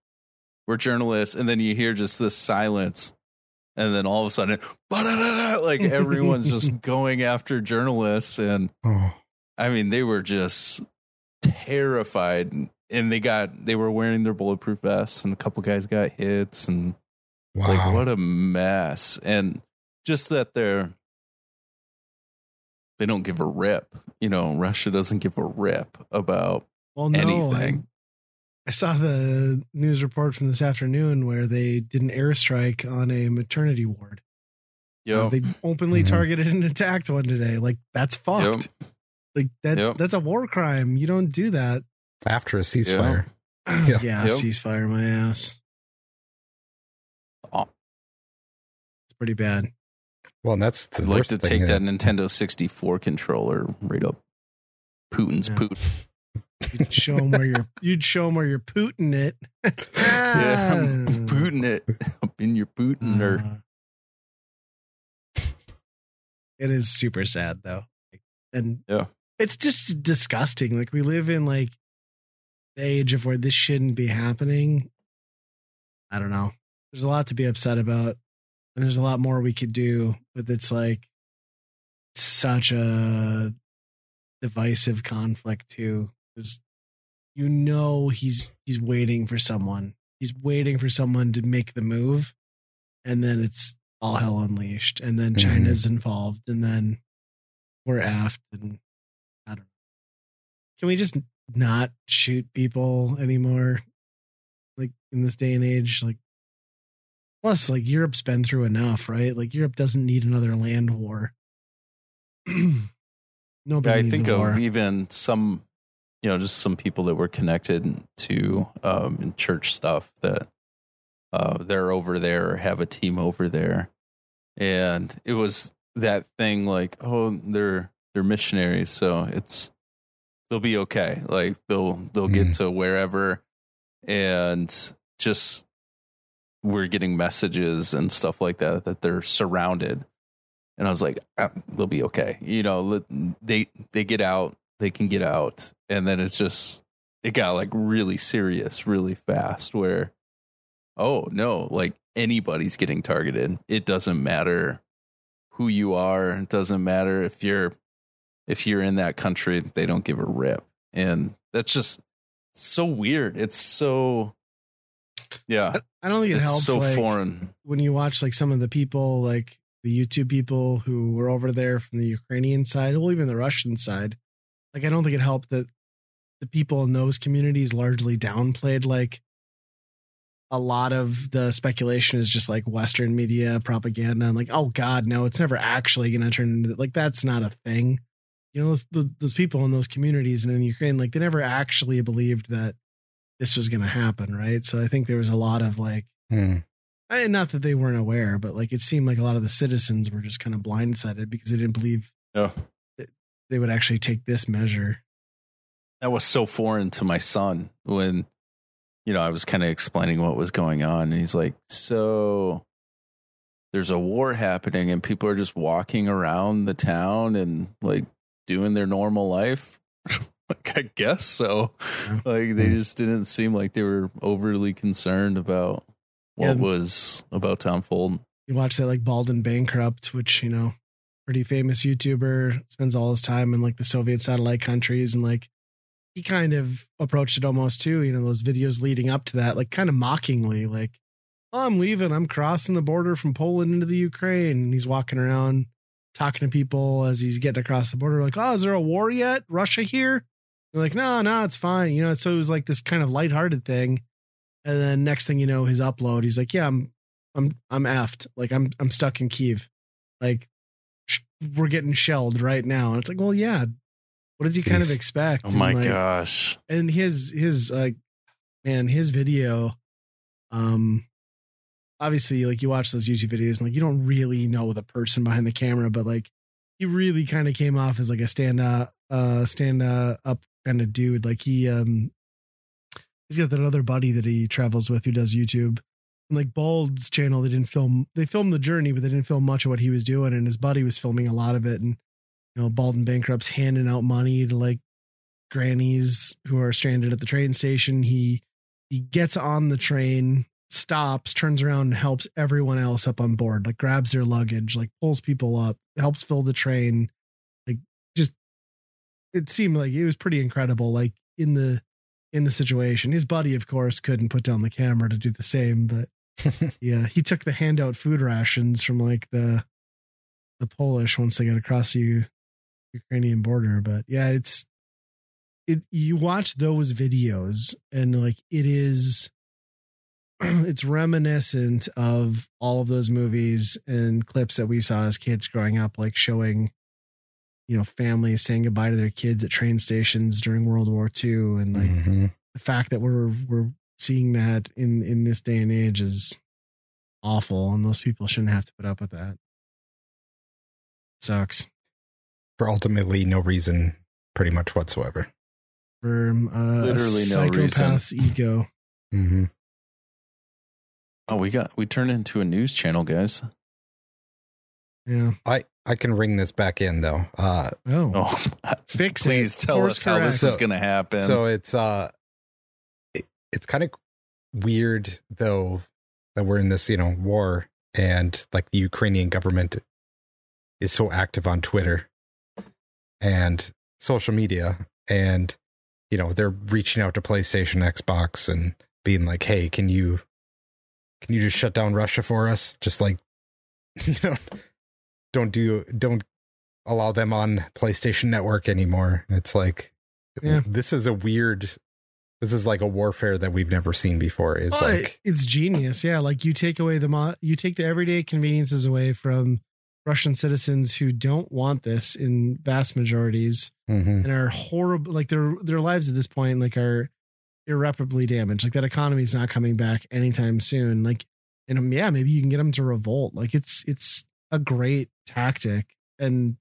we're journalists, and then you hear just this silence, and then all of a sudden, like everyone's just going after journalists, and oh, I mean they were just terrified, and they got they were wearing their bulletproof vests, and a couple guys got hits, and wow. like what a mess, and just that they're they don't give a rip. You know, Russia doesn't give a rip about well, no, anything. I saw the news report from this afternoon where they did an airstrike on a maternity ward. Yeah, Uh, they openly Mhm. targeted and attacked one today. Like that's fucked. Yep. Like that's Yep. that's a war crime. You don't do that. After a ceasefire. yeah, Yeah. Yep. ceasefire my ass. Oh. It's pretty bad. Well, and that's the I'd like to thing take that Nintendo 64 controller right up Putin's Yeah. poot. You'd show them where you're. You'd show them where you're pooting it. Yeah, I'm Putin it up in your Putin or Uh, it is super sad though, and Yeah. it's just disgusting. Like we live in like the age of where this shouldn't be happening. I don't know. There's a lot to be upset about, and there's a lot more we could do. But it's like such a divisive conflict too, because you know he's he's waiting for someone. He's waiting for someone to make the move, and then it's all hell unleashed, and then Mhm. China's involved, and then we're aft, and I don't know. Can we just not shoot people anymore? Like in this day and age, like plus, like Europe's been through enough, right? Like Europe doesn't need another land war. Nobody I needs think of even some, you know, just some people that were connected to um, in church stuff that uh, they're over there or have a team over there, and it was that thing like, oh, they're they're missionaries, so it's they'll be okay. Like they'll they'll get Mhm. to wherever, and just we're getting messages and stuff like that that they're surrounded and I was like, ah, they'll be okay. You know, they they get out, they can get out, and then it's just it got like really serious, really fast. Where, oh no, like anybody's getting targeted. It doesn't matter who you are. It doesn't matter if you're if you're in that country. They don't give a rip, and that's just so weird. It's so yeah, I don't think it it's helps. so like, foreign. when you watch like some of the people, like the YouTube people who were over there from the Ukrainian side, or even the Russian side. Like, I don't think it helped that the people in those communities largely downplayed like a lot of the speculation is just like Western media propaganda and like, oh God, no, it's never actually going to turn into like that's not a thing. You know, those, those people in those communities and in Ukraine, like they never actually believed that this was going to happen, right? So I think there was a lot of like Hmm. I, not that they weren't aware, but like it seemed like a lot of the citizens were just kind of blindsided because they didn't believe Yeah. They would actually take this measure. that was so foreign to my son when you know I was kind of explaining what was going on and he's like so there's a war happening and people are just walking around the town and like doing their normal life like I guess so like they Hmm. just didn't seem like they were overly concerned about what Yeah. was about to unfold You watch that like Bald and Bankrupt, which you know, pretty famous YouTuber, spends all his time in like the Soviet satellite countries, and like he kind of approached it almost too. You know, those videos leading up to that, like kind of mockingly, like, "Oh, I'm leaving. I'm crossing the border from Poland into the Ukraine," and he's walking around talking to people as he's getting across the border, like, "Oh, is there a war yet? Russia here?" They're like, "No, no, it's fine." You know, so it was like this kind of lighthearted thing. And then next thing you know, his upload, he's like, "Yeah, I'm I'm I'm effed. Like I'm I'm stuck in Kiev. Like we're getting shelled right now." And it's like, well, yeah. What does he kind of expect? oh And, my like, gosh And his his like man, his video, um, obviously like you watch those YouTube videos and like you don't really know the person behind the camera, but like he really kind of came off as like a stand up uh stand uh, up kind of dude. Like he um he's got that other buddy that he travels with who does YouTube. Like Bald's channel, they didn't film they filmed the journey, but they didn't film much of what he was doing. And his buddy was filming a lot of it. And you know, Bald and Bankrupt's handing out money to like grannies who are stranded at the train station. He he gets on the train, stops, turns around and helps everyone else up on board, like grabs their luggage, like pulls people up, helps fill the train. Like just it seemed like it was pretty incredible, like in the in the situation. His buddy, of course, couldn't put down the camera to do the same, but yeah, he took the handout food rations from like the the Polish once they got across the Ukrainian border. But yeah, it's it. You watch those videos and like it is, it's reminiscent of all of those movies and clips that we saw as kids growing up, like showing, you know, families saying goodbye to their kids at train stations during World War II, and like Mhm. the fact that we're we're seeing that in in this day and age is awful and those people shouldn't have to put up with that sucks For ultimately no reason, pretty much whatsoever. for uh, Literally a no reason. psychopath's ego hmm oh we got we turned into a news channel guys yeah I I can ring this back in though. Uh, oh, oh Fix it. please tell Course us how this correct. is gonna happen so it's uh, it, it's kind of weird though that we're in this you know war and like the Ukrainian government is so active on Twitter and social media and you know they're reaching out to PlayStation, Xbox, and being like, "Hey, can you can you just shut down Russia for us? Just like you know, don't do don't allow them on PlayStation Network anymore." It's like Yeah. this is a weird. This is like a warfare that we've never seen before. It's Well, like it- it's genius yeah like you take away the mo- you take the everyday conveniences away from Russian citizens who don't want this in vast majorities hmm and are horrible like their their lives at this point like are irreparably damaged like that economy is not coming back anytime soon like and um, yeah maybe you can get them to revolt like it's it's a great tactic and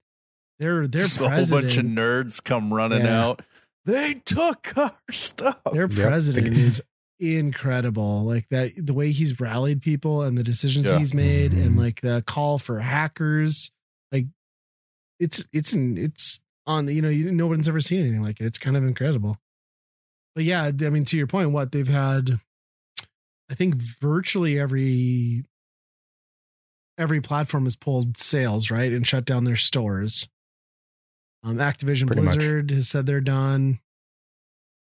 their their Just a whole bunch of nerds come running Yeah. out. They took our stuff. their Yep. president is incredible like that the way he's rallied people and the decisions Yeah. he's made and Mhm. like the call for hackers like it's it's an it's on you know you no one's ever seen anything like it it's kind of incredible but yeah i mean to your point what they've had i think virtually every every platform has pulled sales right and shut down their stores um activision Pretty much. blizzard has said they're done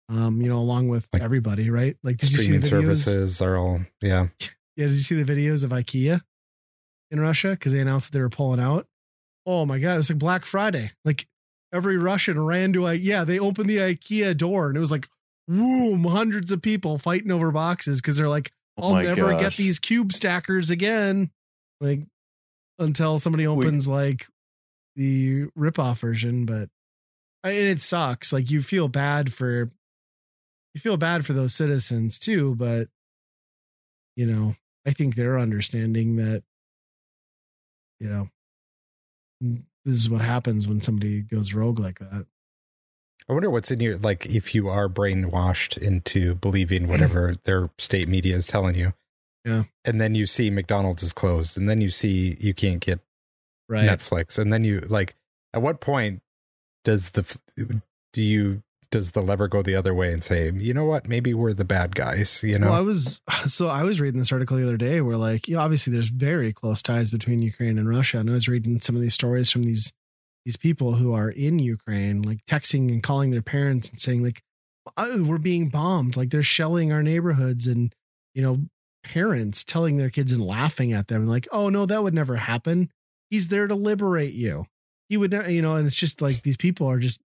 um you know along with Like, everybody right like did you see Streaming the videos services are all yeah. yeah, did you see the videos of IKEA in Russia? Because they announced that they were pulling out. Oh my god, it was like Black Friday. Like every Russian ran to I yeah, they opened the IKEA door and it was like whoom, hundreds of people fighting over boxes because they're like, Oh I'll my never get these cube stackers again. Like until somebody opens like the ripoff version, but I, and it sucks. Like you feel bad for you feel bad for those citizens too, but you know, I think they're understanding that, you know, this is what happens when somebody goes rogue like that. I wonder what's in your like if you are brainwashed into believing whatever their state media is telling you. Yeah. And then you see McDonald's is closed and then you see you can't get Right. Netflix and then you like at what point does the do you does the lever go the other way and say, "You know what? Maybe we're the bad guys," you know? Well, I was so I was reading this article the other day where like, you know, obviously there's very close ties between Ukraine and Russia. And I was reading some of these stories from these these people who are in Ukraine, like texting and calling their parents and saying like, "Uh, we're being bombed, like they're shelling our neighborhoods, and you know, parents telling their kids and laughing at them, like, oh no, that would never happen. He's there to liberate you. He would, ne-, you know, and it's just like these people are just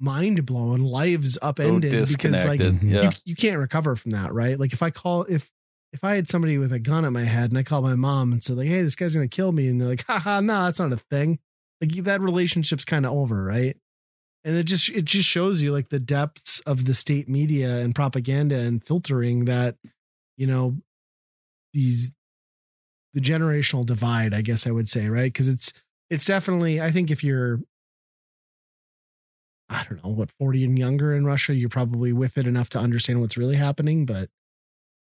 mind blown, lives So upended because like mhm. yeah. you, you can't recover from that, right? Like if I call if if I had somebody with a gun at my head and I called my mom and said like, "Hey, this guy's gonna kill me," and they're like, "Haha, no, that's not a thing." Like that relationship's kind of over, right? And it just it just shows you like the depths of the state media and propaganda and filtering that you know these the generational divide, I guess I would say, right? Because it's it's definitely I think if you're I don't know what 40 and younger in Russia, you're probably with it enough to understand what's really happening, but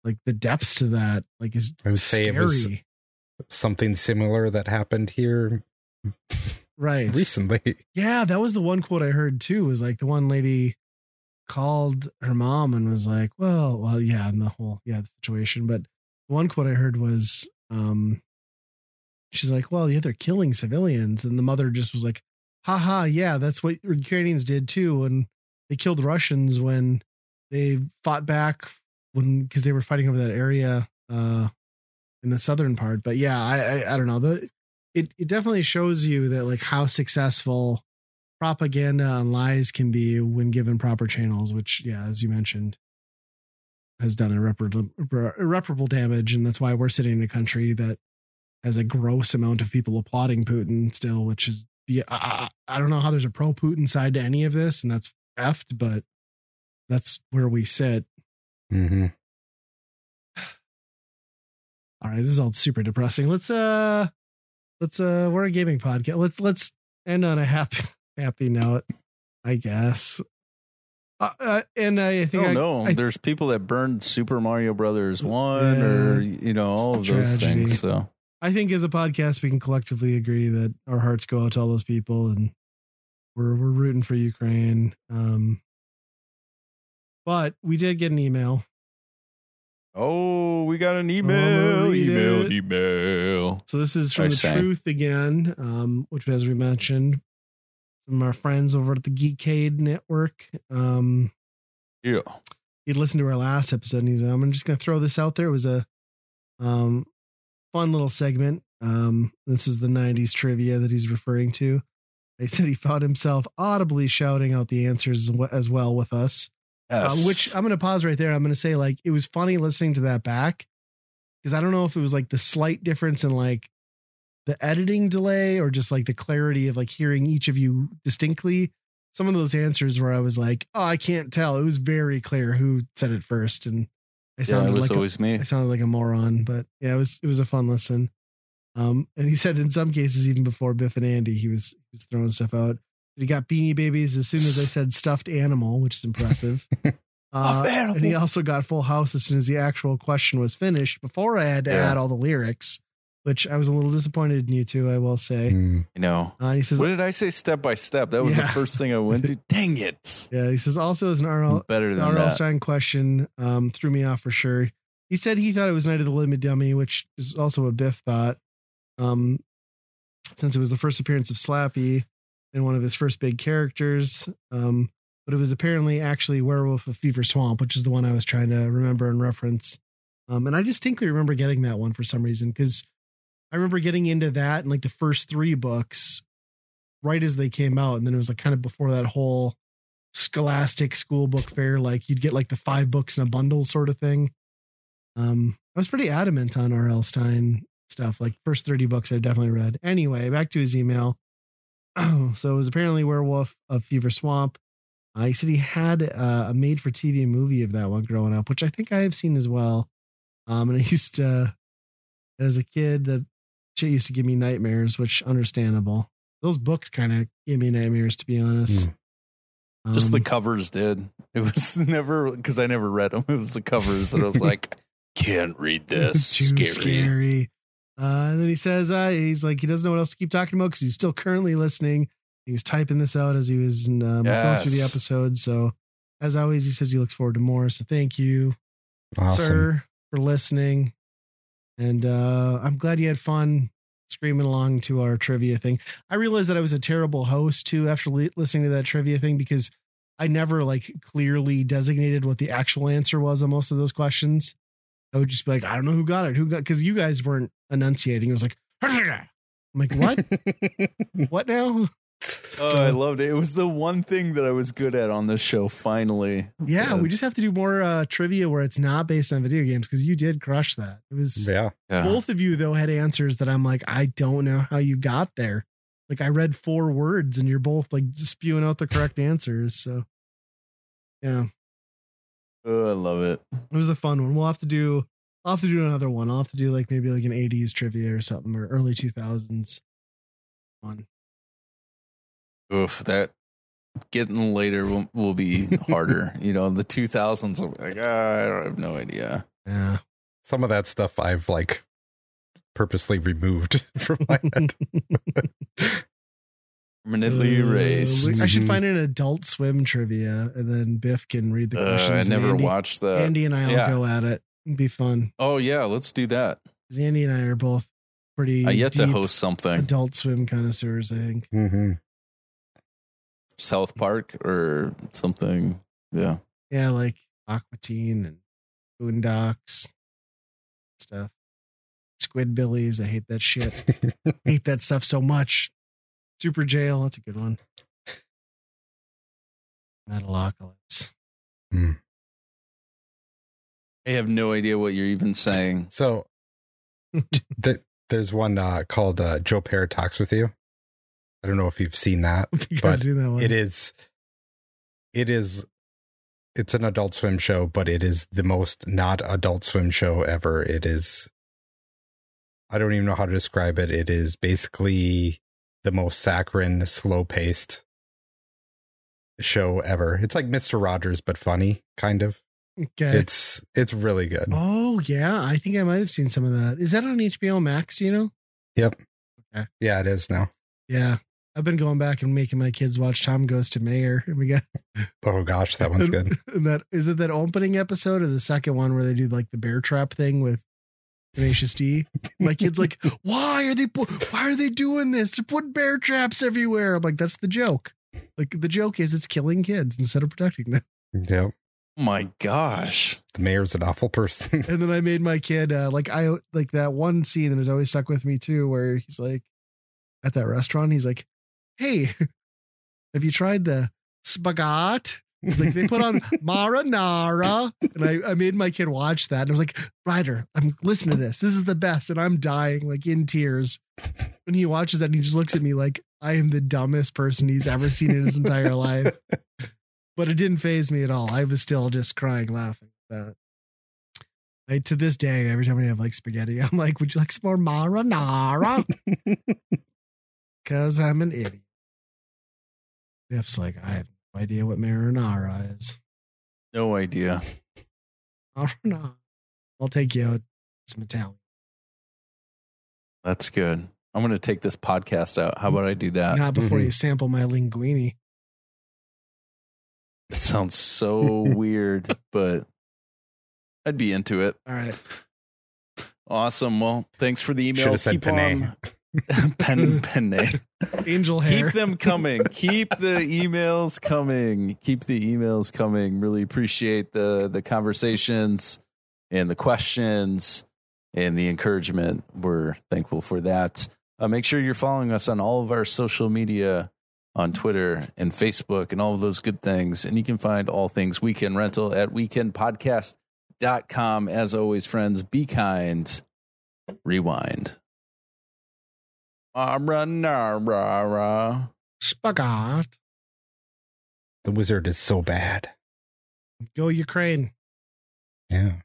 like the depths to that like is I would say scary. it was- Something similar that happened here right. recently. Yeah, that was the one quote I heard too. Was like the one lady called her mom and was like, "Well, well, yeah," and the whole yeah the situation. But the one quote I heard was, um, she's like, "Well, yeah, they're killing civilians," and the mother just was like, "Haha, yeah, that's what Ukrainians did too, and they killed Russians when they fought back when because they were fighting over that area uh in the southern part." But yeah, I I, I don't know the. It, it definitely shows you that like how successful propaganda and lies can be when given proper channels, which, yeah, as you mentioned, has done irreparable, irreparable damage. And that's why we're sitting in a country that has a gross amount of people applauding Putin still, which is, I, I I don't know how there's a pro Putin side to any of this, and that's effed, but that's where we sit. hmm All right, this is all super depressing. Let's, uh, let's, uh, we're a gaming podcast. Let's, let's end on a happy, happy note, I guess. Uh, uh, and I think I don't I, know. There's people that burned Super Mario Brothers one, Yeah. or you know, all of those Tragedy. things. So I think as a podcast, we can collectively agree that our hearts go out to all those people, and we're we're rooting for Ukraine. Um, but we did get an email. Oh, we got an email, email, it. email. So this is from I the sang. truth again, um, which as we mentioned, of our friends over at the Geekade Network. Um, Yeah. he'd listened to our last episode, and he's. I'm just gonna throw this out there. It was a um, fun little segment. Um, this is the '90s trivia that he's referring to. They said he found himself audibly shouting out the answers as well with us. Uh, which I'm going to pause right there. I'm going to say like it was funny listening to that back because I don't know if it was like the slight difference in like the editing delay or just like the clarity of like hearing each of you distinctly. Some of those answers where I was like, oh, I can't tell. It was very clear who said it first, and I Yeah, sounded it was like a, always me. I sounded like a moron. But yeah, it was it was a fun listen. Um, and he said in some cases, even before Biff and Andy, he was he was throwing stuff out. He got Beanie Babies as soon as I said stuffed animal, which is impressive. Uh, and he also got Full House as soon as the actual question was finished. Before I had to Yeah. add all the lyrics, which I was a little disappointed in you two, I will say. Mm. You know. Uh, he says, What did I say? Step by step. That was the first thing I went to. Dang it! yeah, he says also as an RL, Better the than R.L. that. Stine question um, threw me off for sure. He said he thought it was Night of the Living Dummy, which is also a Biff thought. Um, since it was the first appearance of Slappy and one of his first big characters. Um, but it was apparently actually Werewolf of Fever Swamp, which is the one I was trying to remember and reference. Um, and I distinctly remember getting that one for some reason because I remember getting into that and like the first three books right as they came out. And then it was like kind of before that whole scholastic school book fair, like you'd get like the five books in a bundle sort of thing. Um, I was pretty adamant on R.L. Stine stuff. Like first 30 books I definitely read. Anyway, back to his email. so it was apparently Werewolf of Fever Swamp. Uh, he said he had uh, a made for TV movie of that one growing up, which I think I have seen as well. Um, and I used to, as a kid, that shit used to give me nightmares, which understandable. Those books kind of gave me nightmares, to be honest. Just the Um, covers did. It was never because I never read them. It was the covers that I was like, can't read this. too Scary. scary. Uh, and then he says uh, he's like he doesn't know what else to keep talking about because he's still currently listening. He was typing this out as he was um, going through the episode. So as always, he says he looks forward to more. So thank you, Awesome. sir, for listening. And uh, I'm glad you had fun screaming along to our trivia thing. I realized that I was a terrible host too after li- listening to that trivia thing because I never like clearly designated what the actual answer was on most of those questions. I would just be like, I don't know who got it. Who got because you guys weren't enunciating. It was like, I'm like, what? what now? Oh, I loved it. It was the one thing that I was good at on this show. Finally, Yeah, we just have to do more uh, trivia where it's not based on video games because you did crush that. It was yeah. Yeah. both of you though had answers that I'm like, I don't know how you got there. Like I read four words and you're both like just spewing out the correct answers. So yeah, Oh, I love it. it was a fun one. We'll have to do. I'll have to do another one. I'll have to do like maybe like an 80s trivia or something or early 2000s one. Oof, that getting later will, will be harder. you know, the 2000s will be like, ah, I don't have no idea. Yeah. Some of that stuff I've like purposely removed from my head. Permanently Uh, erased. I should find an adult swim trivia and then Biff can read the Uh, questions. I and never Andy, watched that. Andy and I'll yeah. go at it. It'd be fun. Oh yeah, let's do that. Andy and I are both pretty I yet to host something. adult swim connoisseurs, I think. hmm South Park or something. Yeah. Yeah, like Aquatine Teen and Boondocks stuff. Squidbillies. I hate that shit. hate that stuff so much. Super Jail. That's a good one. Metalocalypse. I have no idea what you're even saying. So th- there's one uh, called uh, Joe Pera Talks with You. I don't know if you've seen that. I think I've But seen that. It is, it is, it's an adult swim show, but it is the most not adult swim show ever. It is, I don't even know how to describe it. It is basically the most saccharine, slow paced show ever. It's like Mr. Rogers, but funny, kind of. Okay. It's, it's really good. oh yeah, I think I might have seen some of that. Is that on HBO Max? You know? Yep. Okay. Yeah, it is now. Yeah, I've been going back and making my kids watch Tom Goes to Mayor, and we got Oh gosh, that one's good. And that is it. That opening episode or the second one where they do like the bear trap thing with Tenacious D. My kid's like, "Why are they? Why are they doing this? They're putting bear traps everywhere." I'm like, "That's the joke. Like the joke is it's killing kids instead of protecting them." Yep. Oh my gosh. The mayor's an awful person. And then I made my kid uh, like I like that one scene that has always stuck with me too, where he's like at that restaurant, he's like, "Hey, have you tried the spagat?" It's like, they put on marinara, and I, I made my kid watch that, and I was like, "Ryder, I'm listening to this. This is the best," and I'm dying like in tears. when he watches that, and he just looks at me like I am the dumbest person he's ever seen in his entire life. But it didn't phase me at all. I was still just crying laughing at that. I, to this day, every time I have like spaghetti, I'm like, "Would you like some more marinara?" Because I'm an idiot. Jeff's like, I have no idea what marinara is. No idea. Marinara. I'll take you out some Italian. That's good. I'm going to take this podcast out. How about I do that? Not before Mhm. you sample my linguine. It sounds so weird, but I'd be into it. All right. Awesome. Well, thanks for the email. Should have said Keep penne. on pen pen name. Angel hair. Keep them coming. Keep the emails coming. Keep the emails coming. Really appreciate the the conversations and the questions and the encouragement. We're thankful for that. Uh, make sure you're following us on all of our social media on Twitter and Facebook and all of those good things. And you can find all things Weekend Rental at weekendpodcast.com. As always, friends, be kind. Rewind. Marinara. Spagat. The wizard is so bad. Go Ukraine. Yeah.